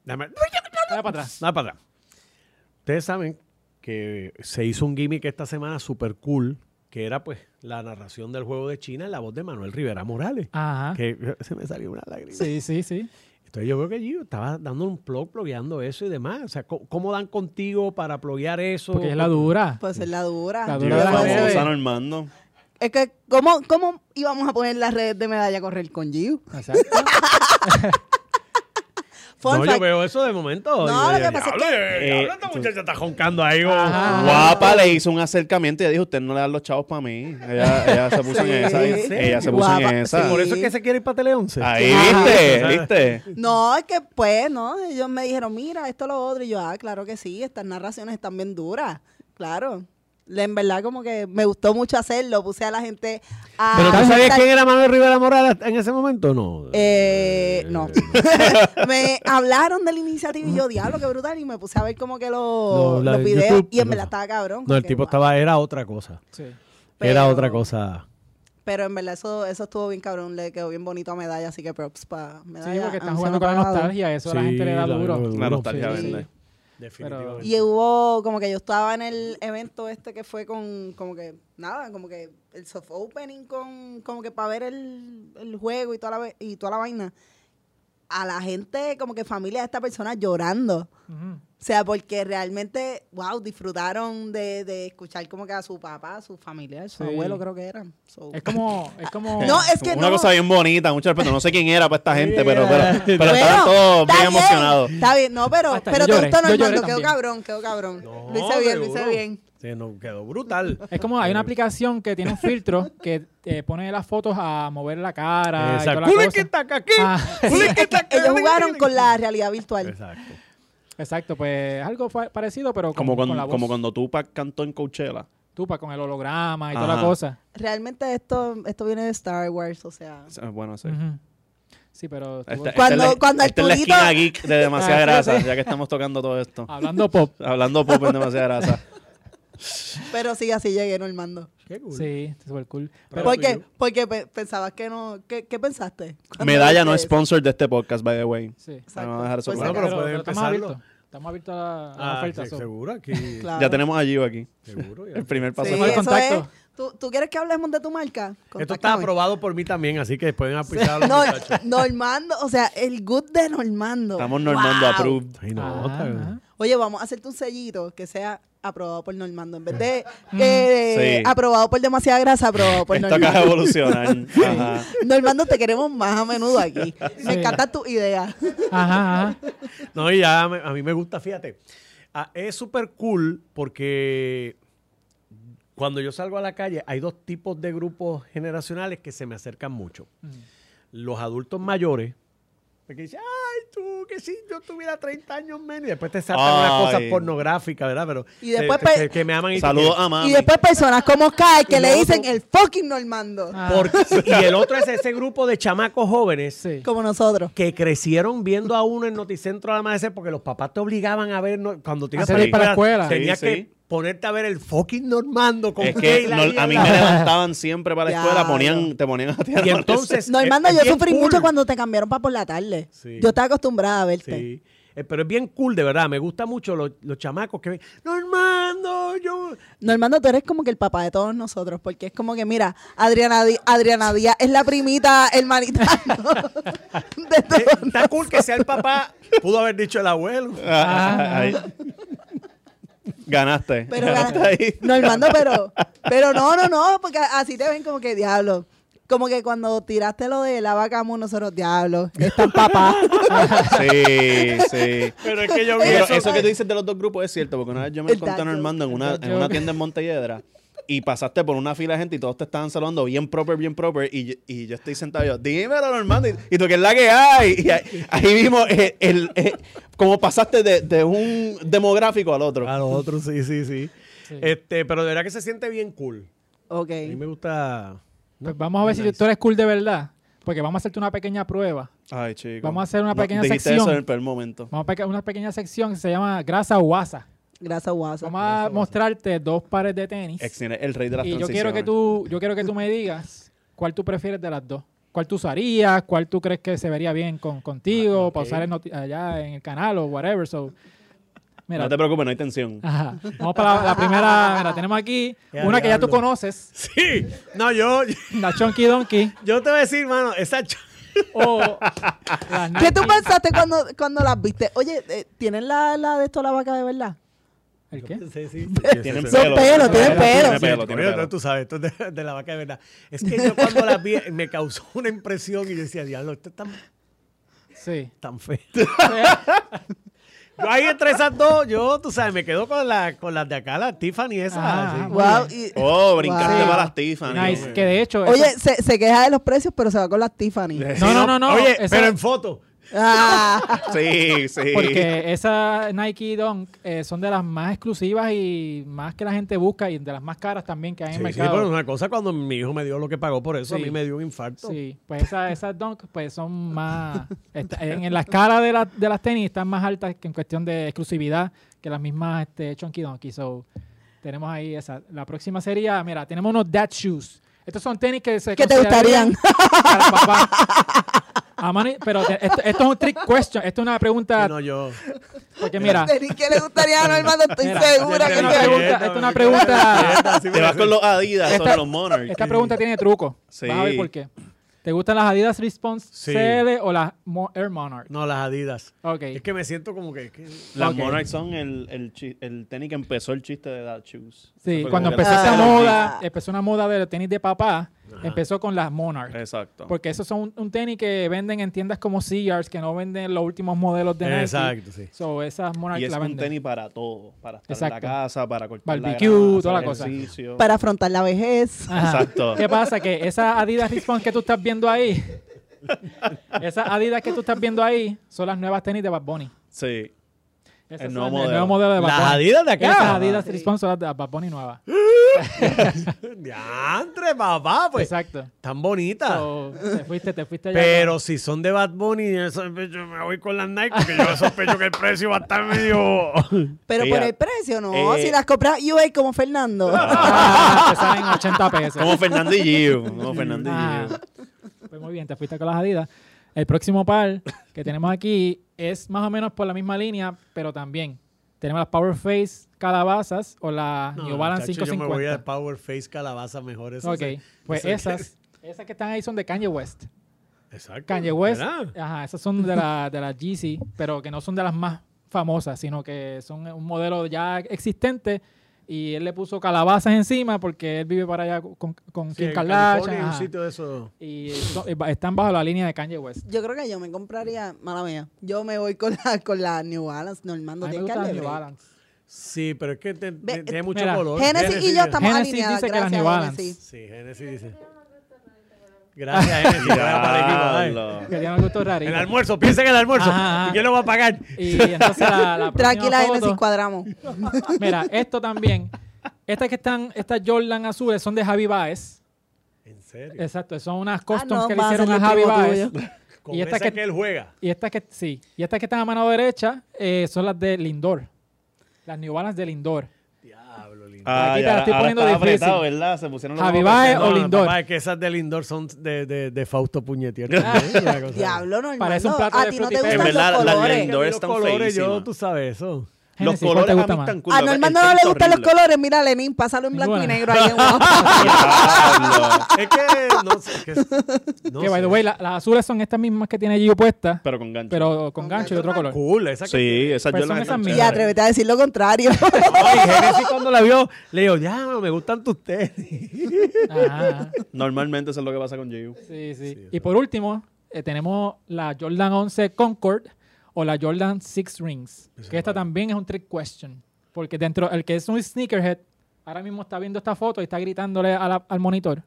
Dame... Dale para atrás. Nada para atrás. Ustedes saben que se hizo un gimmick esta semana super cool, que era pues la narración del juego de China en la voz de Manuel Rivera Morales. Ajá. Que [LAUGHS] se me salió una lágrima. Sí, sí, sí. Entonces yo creo que Gio estaba dando un plug, plugueando eso y demás. O sea, ¿cómo, cómo dan contigo para pluguear eso? Porque es la dura. Pues es la dura. La dura de la famosa Normando. Es que, ¿cómo, ¿cómo íbamos a poner las redes de medalla a correr con Giu? Exacto. [LAUGHS] Fun no, fact. yo veo eso de momento. No, lo que pasa es que- eh, diablo, esta muchacha está joncando ahí. Guapa le hizo un acercamiento y ella dijo, usted no le dan los chavos para mí. Ella, ella se puso Sí. en esa. ¿En Ella se puso Guapa, en esa. sí. Por eso es que se quiere ir para Tele 11. Ahí, Ajá. ¿viste? ¿Viste? No, es que pues, ¿no? Ellos me dijeron, mira, esto, lo otro. Y yo, ah, claro que sí, estas narraciones están bien duras. Claro. En verdad, como que me gustó mucho hacerlo. Puse a la gente a. ¿Pero tú sabías quién era Manuel Rivera Morales en ese momento? No. Eh, no. [LAUGHS] me hablaron de la iniciativa y yo, diablo, qué brutal. Y me puse a ver como que los, No, la los de videos. YouTube, y en verdad no. estaba cabrón. No, el tipo estaba, era otra cosa. Sí. Era Pero- otra cosa. Pero en verdad eso, eso estuvo bien cabrón. Le quedó bien bonito a Medalla. Así que props para Medalla. Sí, porque están jugando con la nostalgia, eso a la gente le da Sí, duro. duro, La nostalgia Sí, vende. Definitivamente. Y hubo, como que yo estaba en el evento este que fue con, como que, nada, como que el soft opening con, como que para ver el, el juego y toda, la, ve- y toda la vaina. A la gente, como que familia de esta persona llorando. Ujú. O sea, porque realmente, wow, disfrutaron de, de escuchar como que a su papá, a su familia, su Sí. abuelo creo que eran. So- Es como, es como. [LAUGHS] No, es que Una no. cosa bien bonita, mucho respeto. No sé quién era para esta gente, pero, pero, [LAUGHS] pero Bueno, estaban todos está bien emocionados. Está bien, no, pero, Hasta pero te gustó Normando, quedó cabrón, quedó cabrón. No, lo hice bien, lo hice bien. Sí, no, quedó brutal. Es como hay una aplicación que tiene un filtro que te pone las fotos a mover la cara. y Exacto. toda la cosa. Ah, Ellos jugaron con la realidad virtual. Exacto. Exacto, pues algo parecido, pero con, Como, con con- la voz. como cuando Tupac cantó en Coachella. Tupa, con el holograma y toda la cosa. Realmente esto, esto viene de Star Wars, o sea. Bueno, sí. Sí, pero estuvo- Esta, Cuando- esta es la, cuando esta es la esquina geek de demasiada [LAUGHS] Ah, sí, grasa, sí. ya que estamos tocando todo esto. hablando pop. Hablando pop en demasiada grasa. Pero sí, así llegué, Normando. Qué cool. Sí, súper cool. Pero, ¿Por qué? Porque pe- pensabas que no. ¿Qué, qué pensaste? Medalla no es sponsor de este podcast, by the way. sí. Exacto. Vamos a dejar eso Pues claro. Bueno, pero pero, pueden pero estamos empezarlo. abiertos. Estamos abiertos a la, a Ah, oferta. sí, so. seguro aquí. [LAUGHS] Claro. Ya tenemos a Gio aquí. Seguro. ya. El primer paso. Sí, Hacemos el eso contacto. es. ¿Tú, ¿Tú quieres que hablemos de tu marca? Esto está Contáctame. aprobado por mí también, así que pueden aplicar a los No, muchachos. Normando, o sea, el good de Normando. Estamos normando Wow. approved. Ay, no, está- ajá. Oye, vamos a hacerte un sellito que sea aprobado por Normando. En vez de eh, Sí. aprobado por demasiada grasa, aprobado por Esto acaba de Normando. evolucionar. [LAUGHS] Ajá. Normando, te queremos más a menudo aquí. Me encanta tu idea. Ajá, ajá. No, y ya me- a mí me gusta, fíjate. Ah, es súper cool porque cuando yo salgo a la calle hay dos tipos de grupos generacionales que se me acercan mucho. Los adultos mayores, que dicen, ay, tú, que si yo tuviera 30 años menos, y después te saltan unas cosas pornográficas, ¿verdad? Pero Y después que- pe- que, que me aman y Saludos que- a mami. Y después personas como Kai que Y le dicen otro- el fucking Normando. Ah, porque- y el otro es ese grupo de chamacos jóvenes sí. Como nosotros. que crecieron viendo a uno en Noticentro al amanecer porque los papás te obligaban a ver no- cuando te ibas Hacer para ir para la escuela. Tenías Sí, que sí. ponerte a ver el fucking Normando con Es que no- a mí me [LAUGHS] levantaban siempre para la escuela, ponían, te ponían a ti Y entonces. Normando, yo sufrí cool. mucho cuando te cambiaron para por la tarde. Sí. Yo estaba acostumbrada a verte. Sí. Eh, pero es bien cool, de verdad. Me gusta mucho los, los chamacos que ven. Normando, yo. Normando, tú eres como que el papá de todos nosotros, porque es como que, mira, Adriana, Di- Adriana Díaz es la primita, hermanita ¿no? [LAUGHS] de Eh, todos. está cool que sea el papá. Pudo haber dicho el abuelo. Ah, ahí. Ganaste. Pero, Ganaste ahí. Normando, pero, pero no, no, no, porque así te ven como que diablo. Como que cuando tiraste lo de la vaca mu, nosotros, diablo, están papá. [LAUGHS] Sí, sí. Pero es que yo vi Pero eso. eso que tú dices de los dos grupos es cierto, porque una vez yo me encontré a. Normando en una, en una tienda en Montelledra y pasaste por una fila de gente y todos te estaban saludando bien proper, bien proper y, yo- y yo estoy sentado y yo, dímelo Normando, y, y tú que es la que hay. Y ahí, ahí vimos el, el- el- cómo pasaste de, de un demográfico al otro. A los otros, sí, sí, sí, Sí. Este, pero de verdad que se siente bien cool. Ok. A mí me gusta. Pues vamos a ver si tú eres cool de verdad. Porque vamos a hacerte una pequeña prueba. Ay, chico. Vamos a hacer una No, pequeña dijiste sección. eso en el peor momento. Vamos a pegar una pequeña sección que se llama grasa o guasa. Gracias, WhatsApp. Vamos a mostrarte dos pares de tenis. Ex- el rey de las Y yo quiero que tú, yo quiero que tú me digas cuál tú prefieres de las dos. ¿Cuál tú usarías? ¿Cuál tú crees que se vería bien con, contigo? Ah, ok. Para usar en allá en el canal o whatever. So, mira, No te preocupes, no hay tensión. ajá. Vamos para la, la primera. Mira, tenemos aquí Ya, una que ya tú conoces. Sí. No, yo, La Chunky Donkey. yo te voy a decir, mano, esa. ch- O [LAUGHS] las ¿Qué tú pensaste cuando, cuando las viste? Oye, eh, ¿tienen la, la de esto la vaca de verdad? ¿El qué? Sí, sí. Tienen pelo. pelos, tienen pelo, tiene pelo. tú sabes, esto es de, de la vaca de verdad. Es que yo cuando las vi me causó una impresión y yo decía, diablo, esto está... Sí. tan feo. [LAUGHS] yo ahí entre esas dos, yo, tú sabes, me quedo con, la, con las de acá, las Tiffany esas. Ah, así. muy Wow. y- Oh, brincaste Wow. para las Tiffany. Nice. Que de hecho. oye, eso- se, se queja de los precios, pero se va con las Tiffany. Sí, No, no, no, no, Oye, esa- pero en foto. Ah, Sí, sí. Porque esas Nike Dunk eh, son de las más exclusivas y más que la gente busca y de las más caras también que hay en Sí, el sí, mercado. pero una cosa, cuando mi hijo me dio lo que pagó por eso, Sí. a mí me dio un infarto. Sí, pues esas, esas Dunk pues son más... está- en, en la escala de, la- de las tenis están más altas que en cuestión de exclusividad que las mismas este, Chunky Donkey. So, tenemos ahí esa. La próxima sería, mira, tenemos unos Dad Shoes. Estos son tenis que se ¿Qué te gustarían? para papá. [LAUGHS] A mano y- pero te- esto, esto es un trick question. Esto es una pregunta... No, yo. Porque mira... ¿Qué le gustaría a Normando? Estoy Mira, segura que es una pregunta, esta es una pregunta, Te vas con los Adidas Esta- o los Monarch. esta pregunta tiene truco. Sí. Vas a ver por qué. ¿Te gustan las Adidas Response Sí. CL o las Mo- Air Monarch? No, las Adidas. Ok. Es que me siento como que. que- Las Ok. Monarch son el, el, chi- el tenis que empezó el chiste de Dad Shoes. Sí, Fue cuando como que empezó esa Ah. moda, empezó una moda de tenis de papá, empezó con las Monarch. Exacto. Porque esos son un, un tenis que venden en tiendas como Sears, que no venden los últimos modelos de Nike. Exacto, sí. So, esas Monarch y es la un venden. tenis para todo. Para estar en la casa, para cortar la Barbecue, toda la cosa. ejercicio. Para afrontar la vejez. Ajá. Exacto. ¿Qué pasa? Que esas Adidas Response que tú estás viendo ahí, [LAUGHS] esas Adidas que tú estás viendo ahí, son las nuevas tenis de Bad Bunny. Sí. El nuevo el modelo. nuevo modelo de Bad Las Bunny. Adidas de acá. Esas Adidas Sí. Response son las de Bad Bunny nuevas. [LAUGHS] [LAUGHS] Diantre, papá, pues. Exacto. Tan bonitas. So, te fuiste, te fuiste allá Pero si son de Bad Bunny, yo sospecho, me voy con las Nike porque yo sospecho que el precio va a estar medio. [LAUGHS] Pero Mira, por el precio, ¿no? eh, si las compras UA como Fernando. Ah, te salen 80 pesos. Como Fernando y Gio. Como Fernando y Ah, Gio. pues muy bien, te fuiste con las Adidas. El próximo par que tenemos aquí es más o menos por la misma línea, pero también tenemos las Power Face calabazas o las New Balance muchacho, Yo me voy a 550. Power Face calabaza mejor. Eso Ok, se- pues eso esas, esas que están ahí son de Kanye West. Exacto. Kanye West, ¿verdad? ajá, esas son de la, de la Yeezy, pero que no son de las más famosas, sino que son un modelo ya existente y él le puso calabazas encima porque él vive para allá con, con Sí, Kim en Kardashian. California hay un ajá. sitio de eso. Y y ba- están bajo la línea de Kanye West. Yo creo que yo me compraría, mala mía, yo me voy con la, con la New Balance, Normando. A mí me New. Balance. Sí, pero es que te- Ve, te- tiene eh, mucho mira, color. Genesis y yo estamos Genesis alineadas. dice que las Gracias, New Balance. Genesis. Sí, Genesis dice. Gracias, Genesis. Para el equipo, ay. Diablo. Que tiene un gusto rarito. El almuerzo, piensa en el almuerzo. Ajá, ajá. ¿Y quién lo va a pagar? Y entonces la, la próxima Tranquila, foto- Genesis, cuadramos. Mira, esto también. Estas que están, estas Jordan azules son de Javi Baez. ¿En serio? Exacto, son unas Ah, customs no, que le va a hicieron ser a el Javi primo Baez. [LAUGHS] Con y esta esa que- que él juega. Y estas que, sí, y estas que están a mano derecha eh, son las de Lindor. Las New Balance de Lindor. Ah, Aquí te ya, la estoy ahora poniendo difícil. apretado, ¿verdad? Se pusieron los Javi ojos Baez pesados. o Lindor. papá, es que esas de Lindor son de, de, de Fausto Puñetier. [LAUGHS] Diablo. Parece un plato a de ti no te Fruity gustan En los verdad, las colores. Lindor los están colores, yo, feísimas. tú sabes eso. Los Genesis, ¿cuál colores a mí más? están cool. A Normando no le gustan los colores. Mira, Lenin, pásalo en blanco y Ninguna. negro ahí en. [LAUGHS] Es que, no sé. Que, no que, by the way, la- las azules son estas mismas que tiene Gio puestas, Pero con gancho. pero con gancho y otro color. Cool, esa que Sí, esas Pues yo son las esas enganché. mías. Y atrévete a decir lo contrario. [LAUGHS] Ay, Genesis cuando la vio, le digo, ya, me gustan tus tenis. [LAUGHS] Ajá. Normalmente eso es lo que pasa con Gio. Sí, sí. Y por último, eh, tenemos la Jordan 11 Concord o la Jordan 6 Rings. Que esta también es un trick question. Porque dentro, el que es un sneakerhead, ahora mismo está viendo esta foto y está gritándole a la- al monitor.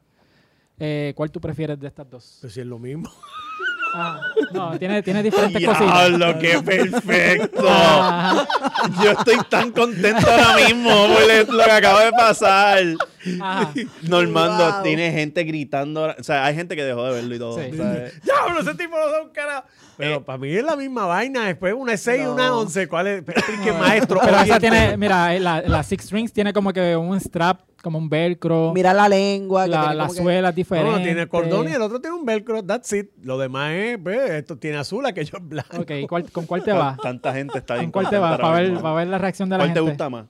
Eh, ¿Cuál tú prefieres de estas dos? Pues si es lo mismo. Ah, no, tiene, tiene diferentes [LAUGHS] cositas. Diablo, qué perfecto. Ajá, [LAUGHS] Yo estoy tan contento ahora mismo por lo que acaba de pasar. Ajá. [LAUGHS] Normando, Wow. tiene gente gritando. O sea, hay gente que dejó de verlo y todo. Sí. [LAUGHS] Diablo, ese tipo no da un carajo. Pero para mí es la misma vaina. Después una 6 y una No. 11. ¿Cuál es? Explique, maestro. Pero esa tiene, mira, eh, la, la Six Rings tiene como que un strap, como un velcro. Mira la lengua. que la, tiene la que- suela es No, diferente. uno tiene cordón y el otro tiene un velcro. That's it. Lo demás es, pues, esto tiene azul, aquello es blanco. Ok, ¿cuál- ¿con cuál [LAUGHS] te va? Tanta gente está bien ¿Con cuál te va? Para ver, para ver la reacción de la ¿Cuál te gente. gusta más?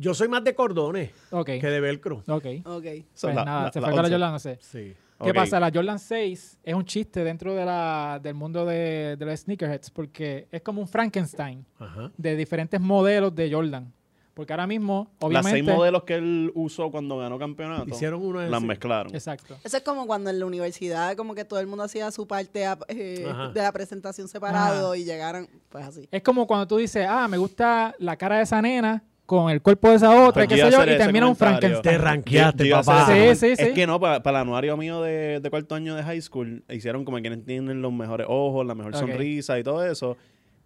Yo soy más de cordones que de velcro. ok. Ok. Esa Pues es la- nada, la- se la fue con la 11. Jordan 11. Sí. ¿Qué pasa? La Jordan 6 es un chiste dentro de la, del mundo de, de los sneakerheads porque es como un Frankenstein Ajá. de diferentes modelos de Jordan. Porque ahora mismo, Las obviamente... seis modelos que él usó cuando ganó campeonato, Hicieron uno de las esos. mezclaron. Exacto. Eso es como cuando en la universidad como que todo el mundo hacía su parte a- eh, de la presentación separado Ajá. y llegaron, pues así. Es como cuando tú dices, ah, me gusta la cara de esa nena con el cuerpo de esa otra, Pues qué sé yo, y termina un. Frankenstein. Te ranqueaste, papá. ese Sí, sí, Es sí. que no, para, para el anuario mío de, de cuarto año de high school, hicieron como quienes tienen los mejores ojos, la mejor sonrisa y todo eso.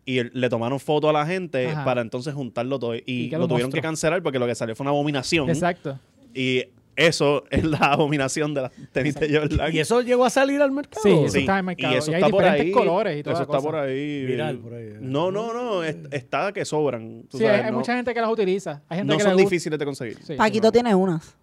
Y le tomaron foto a la gente Ajá. para entonces juntarlo todo. Y, lo lo tuvieron mostró. que cancelar porque lo que salió fue una abominación. Exacto. Y eso es la abominación de las tenis de Jordan. Y eso llegó a salir al mercado. Sí, eso Sí, está en el mercado. Y eso Y hay está por diferentes ahí. colores y toda Eso la está cosa. por ahí. Viral por ahí. No, no, no. es- está que sobran. tú Sí, sabes, hay, no, mucha gente que las utiliza. Hay gente no que son difíciles de conseguir. Sí. Paquito tiene unas.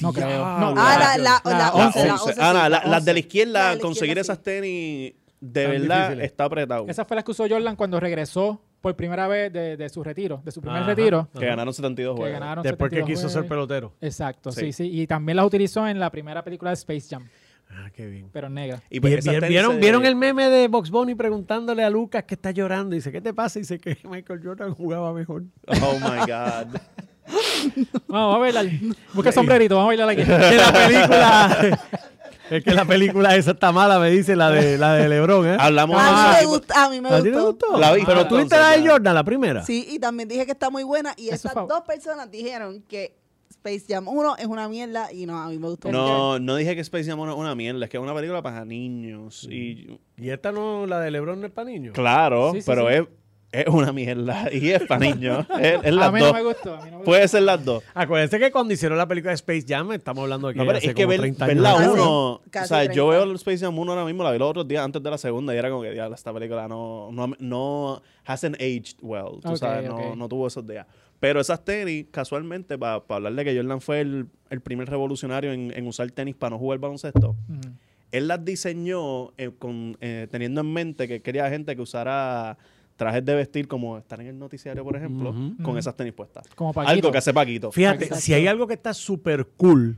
No creo. No, Ah, la, la, la la, La 11, la 11. 11, Ah, no, las de la 11. izquierda, La de la conseguir izquierda, esas sí. tenis, de Tan verdad, difíciles. está apretado. Esa fue la que usó Jordan cuando regresó por primera vez de, de su retiro, de su primer Ajá. retiro. Que ganaron 72 Que juegos. ganaron Después que 72 quiso ser pelotero. Exacto, sí. Sí. sí, Y también las utilizó en la primera película de Space Jam, Ah, qué bien. pero negra. Y pues ¿Vieron, ¿Vieron el meme de Box Bunny preguntándole a Lucas que está llorando? Dice, ¿qué te pasa? Dice que Michael Jordan jugaba mejor. Oh my God. [LAUGHS] Vamos a bailar. [LAUGHS] Busca sombrerito, vamos a bailar aquí. que la película... [LAUGHS] es que la película esa está mala, me dice la de, la de Lebron, ¿eh? Hablamos A de mí me gusta, a mí me ¿A ti te gustó. gustó? La viste, Pero tú viste la de. Jordan, la primera. Sí, y también dije que está muy buena y Es favor- dos personas dijeron que Space Jam 1 es una mierda y no, a mí me gustó. mucho. No, no dije que Space Jam era una mierda, es que es una película para niños. Y Y esta no, la de Lebron no es para niños. claro, Sí, sí, pero sí. Es, es una mierda [LAUGHS] y es para niños. Es, es las A mí dos. no me gustó. A mí no me gustó. Puede ser las dos. Acuérdense que cuando hicieron la película de Space Jam, estamos hablando de que No, pero hace es que como ver, 30 ver años la atrás. Casi, 1, casi o sea, yo 30. veo el Space Jam 1 ahora mismo, la vi los otros días antes de la segunda y era como que, diablo, esta película no, no, no hasn't aged well, tú Ok, sabes, ok. no, no tuvo esos días. Pero esas tenis, casualmente, para hablar de que Jordan fue el, el primer revolucionario en, en usar tenis para no jugar baloncesto, Ujú. él las diseñó eh, con, eh, teniendo en mente que quería gente que usara trajes de vestir como estar en el noticiario, por ejemplo, con Ujú. esas tenis puestas. Como Paquito. Algo que hace Paquito. Fíjate, Exacto. si hay algo que está súper cool,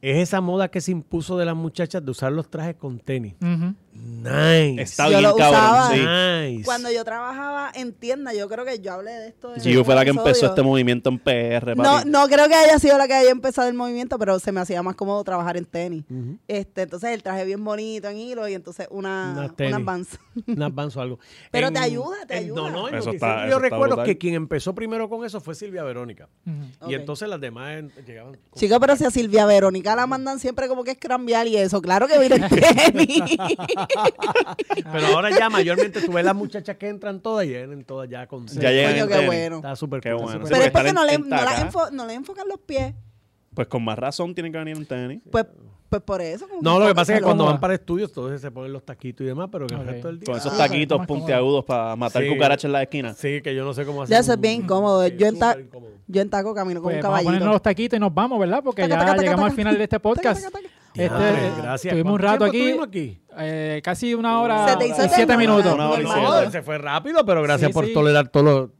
es esa moda que se impuso de las muchachas de usar los trajes con tenis. Ujú. Nice. Está Yo bien lo cabrón, usaba. sí. Nice. Cuando yo trabajaba en tienda, yo creo que yo hablé de esto. en Gio un fue la que empezó este movimiento en PR, No, papi. no creo que haya sido la que haya empezado el movimiento, pero se me hacía más cómodo trabajar en tenis. Este, entonces el traje bien bonito en hilo y entonces una, una tenis. advance. Un avance o algo. Pero te ayuda, te en- ayuda. No, no, en Eso está- yo eso recuerdo brutal. que quien empezó primero con eso fue Silvia Verónica. Y entonces las demás llegaban. Chico, pero si a Silvia Verónica la mandan siempre como que es cambiar y eso, claro que viene en tenis. [LAUGHS] Pero ahora ya mayormente tú ves las muchachas que entran todas y vienen todas ya con. Ya llegan qué tenis. bueno. Está súper cool, bueno. pero es porque no le, no, enfo- no le enfocan los pies. Pues con más razón tienen que venir en tenis. Pues, pues por eso. No, lo que pasa es que cuando van para estudios, todos se ponen los taquitos y demás, pero que el resto del día. Con esos Ah, taquitos puntiagudos para matar Sí. cucarachas en la esquina. Sí, que yo no sé cómo hacer. Ya eso es bien incómodo. Sí, yo, en ta- súper incómodo. yo en taco camino con Pues un vamos a ponernos caballito. los taquitos y nos vamos, ¿verdad? Porque Taca, ya taca, taca, llegamos taca. al final de este podcast. Este, eh, gracias. Tuvimos un ¿Cuánto rato aquí, eh, casi una hora Se te hizo y siete eterno, minutos. Una hora y No, siete. no. Se fue rápido, pero gracias Sí, por sí. tolerar todo lo.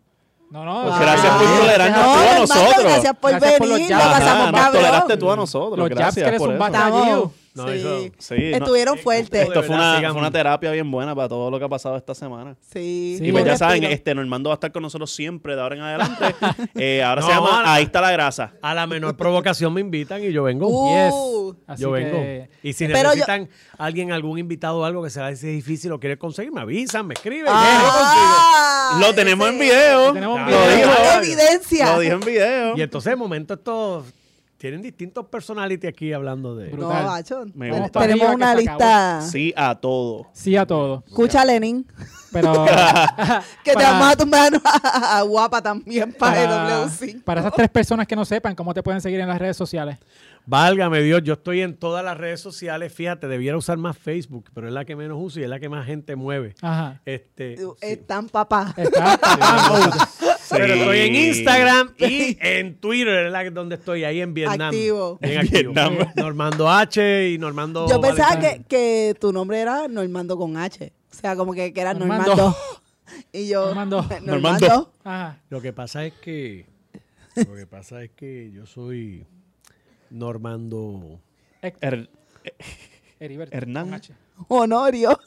No, no. Pues ah, gracias por ah, tolerarnos No, tú a hermano, nosotros. gracias por Gracias por los venir. Lo jabs. Ajá, pasamos nos cabrón. toleraste tú a nosotros. Los jabs gracias por eso. a Estamos-. No, sí. eso- Sí, no, Estuvieron fuertes. esto fue una, sigan- fue una terapia bien buena para todo lo que ha pasado esta semana. Sí. Sí. Y pues ya saben, este Normando va a estar con nosotros siempre de ahora en adelante. [LAUGHS] Eh, ahora se llama Ahí está la grasa. A la menor provocación me invitan y yo vengo. Uh, Yes. Así yo vengo. Y si Pero yo- necesitan alguien, algún invitado o algo que se les hace difícil o quiere conseguir, me avisan, me escriben. Ah, Lo tenemos en video. Lo tenemos en video. Lo dijo. Evidencia. Lo dije en video. Y entonces de momento estos tienen distintos personality aquí hablando de... No, macho. Me Ten- gusta. Tenemos una que se acabó. lista. Sí a todo. Sí a todo. Escucha, Lenin, Pero [LAUGHS] que te Para- vamos a tumbar a, a guapa también para, el para, W5. para esas tres personas que no sepan cómo te pueden seguir en las redes sociales. Válgame Dios, yo estoy en todas las redes sociales. Fíjate, debiera usar más Facebook, pero es la que menos uso y es la que más gente mueve. Ajá. Este, sí. Están papá. Está, [LAUGHS] Pero estoy en Instagram y en Twitter, es la donde estoy, ahí en Vietnam. Activo. Bien activo. Vietnam. Normando H y Normando. Yo pensaba que, que tu nombre era Normando con H. O sea, como que, que era Normando. Normando. [LAUGHS] Y yo. Normando. Normando. Ajá. Lo que pasa es que. Lo que pasa es que yo soy Normando. Er- [LAUGHS] Heriberto, Hernán. Honorio.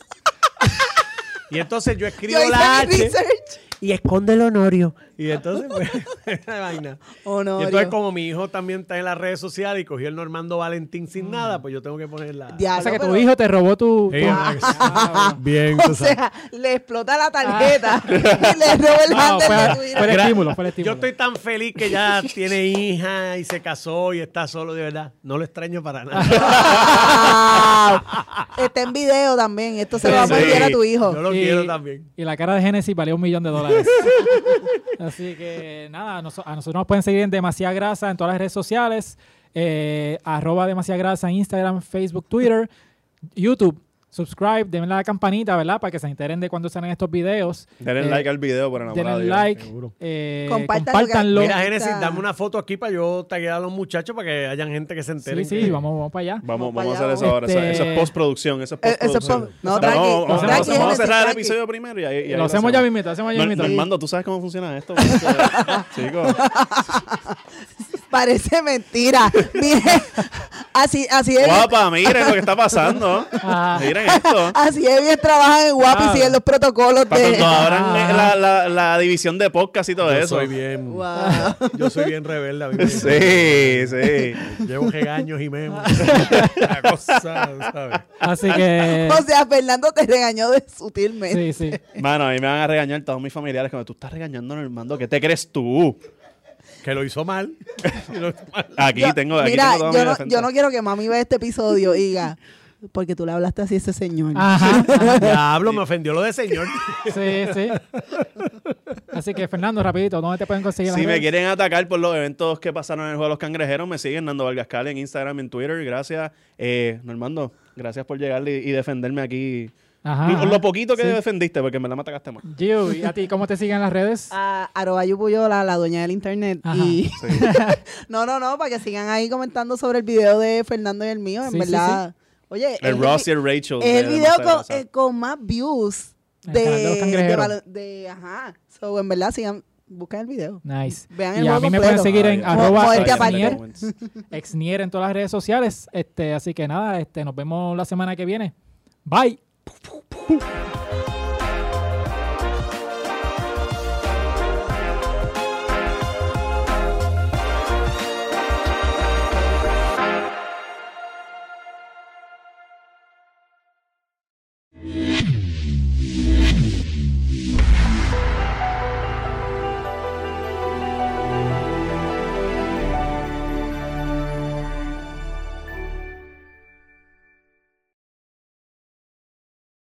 Y entonces yo [LAUGHS] escribo Yo la H. research. y esconde el honorio. Y entonces, pues, [LAUGHS] esa vaina. Honorio. Y entonces, como mi hijo también está en las redes sociales y cogió el Normando Valentín sin nada, pues yo tengo que ponerla. Diablo, o sea que tu hijo te robó tu... Sí, tu- Ah, [LAUGHS] Bien, O sabes. sea, le explota la tarjeta [LAUGHS] y le roba el no, handle fue, de fue Twitter. el estímulo, fue el estímulo. Yo estoy tan feliz que ya tiene hija y se casó y está solo, de verdad. No lo extraño para nada. Está en video también. Esto se lo vamos a Sí. a tu hijo. Yo lo Y- quiero también. Y la cara de Genesis valió un millón de dólares. Así que nada, a noso- a nosotros nos pueden seguir en Demasiada Grasa en todas las redes sociales. eh, arroba Demasiada Grasa en Instagram, Facebook, Twitter, YouTube. Subscribe, denle la campanita, ¿verdad? Para que se enteren de cuando salen estos videos. Denle Eh, like al video por enamorado. Denle like, seguro. eh, Compártanlo, Mira, Génesis, dame una foto aquí para yo taguear a los muchachos para que hayan gente que se entere. Sí, sí, vamos, vamos para allá. Vamos, Vamos vamos a hacer eso ahora. Eso, este- eso es postproducción. Eso es Eh, eso es postproducción. po- no, tranqui, vamos, vamos, tranqui, vamos a Genesis, cerrar el episodio primero y ahí, y ahí Lo hacemos ya mismito, hacemos ya mismito. Normando, ¿tú sabes cómo funciona esto? [LAUGHS] Chicos. [LAUGHS] Parece mentira. [LAUGHS] Miren, así, así es. Guapa, miren lo que está pasando. Ah. Miren esto. Así es bien trabajan en Guapi Ah. y siguen los protocolos Para de. cuando abran Ah. la, la, la división de podcast y todo Yo eso. soy bien. Wow. Yo soy bien rebelde. a mí me- Sí, sí. Llevo regaños y memes. La [LAUGHS] cosa, ¿sabes? Así que. [LAUGHS] O sea, Fernando te regañó de sutilmente. Sí, sí. Mano, a mí me van a regañar todos mis familiares cuando tú estás regañando a Normando. ¿Qué te crees tú? Que lo hizo mal. Y [LAUGHS] lo hizo mal. Aquí Yo- tengo, aquí mira, tengo yo no, yo no quiero que mami vea este episodio y diga, porque tú le hablaste así a ese señor. Ajá. [LAUGHS] Diablo, me ofendió lo de señor. [LAUGHS] Sí, sí. Así que, Fernando, rapidito, ¿dónde te pueden conseguir? Si me redes? quieren atacar por los eventos que pasaron en el Juego de los Cangrejeros, me siguen Nando Vargas Cali en Instagram, en Twitter. Gracias. Eh, Normando, gracias por llegar y, y defenderme aquí. Ajá, lo, poquito que Sí. defendiste, porque me la me atacaste más. Gio, ¿y a ti cómo te siguen en las redes? [LAUGHS] A arroba Yupuyola, la dueña del internet. Ajá. Y [LAUGHS] no, no, no, para que sigan ahí comentando sobre el video de Fernando y el mío. En Sí, sí, verdad. Oye, El Ross y el Rachel. es el de video con, eh, con más views El de, de de, de- ajá. So, en verdad, sigan, busquen el video. Nice. Vean el Y a mí me pueden seguir en arroba exnier, [LAUGHS] exnier en todas las redes sociales. Este, así que nada, este, nos vemos la semana que viene. Bye. 噗噗噗。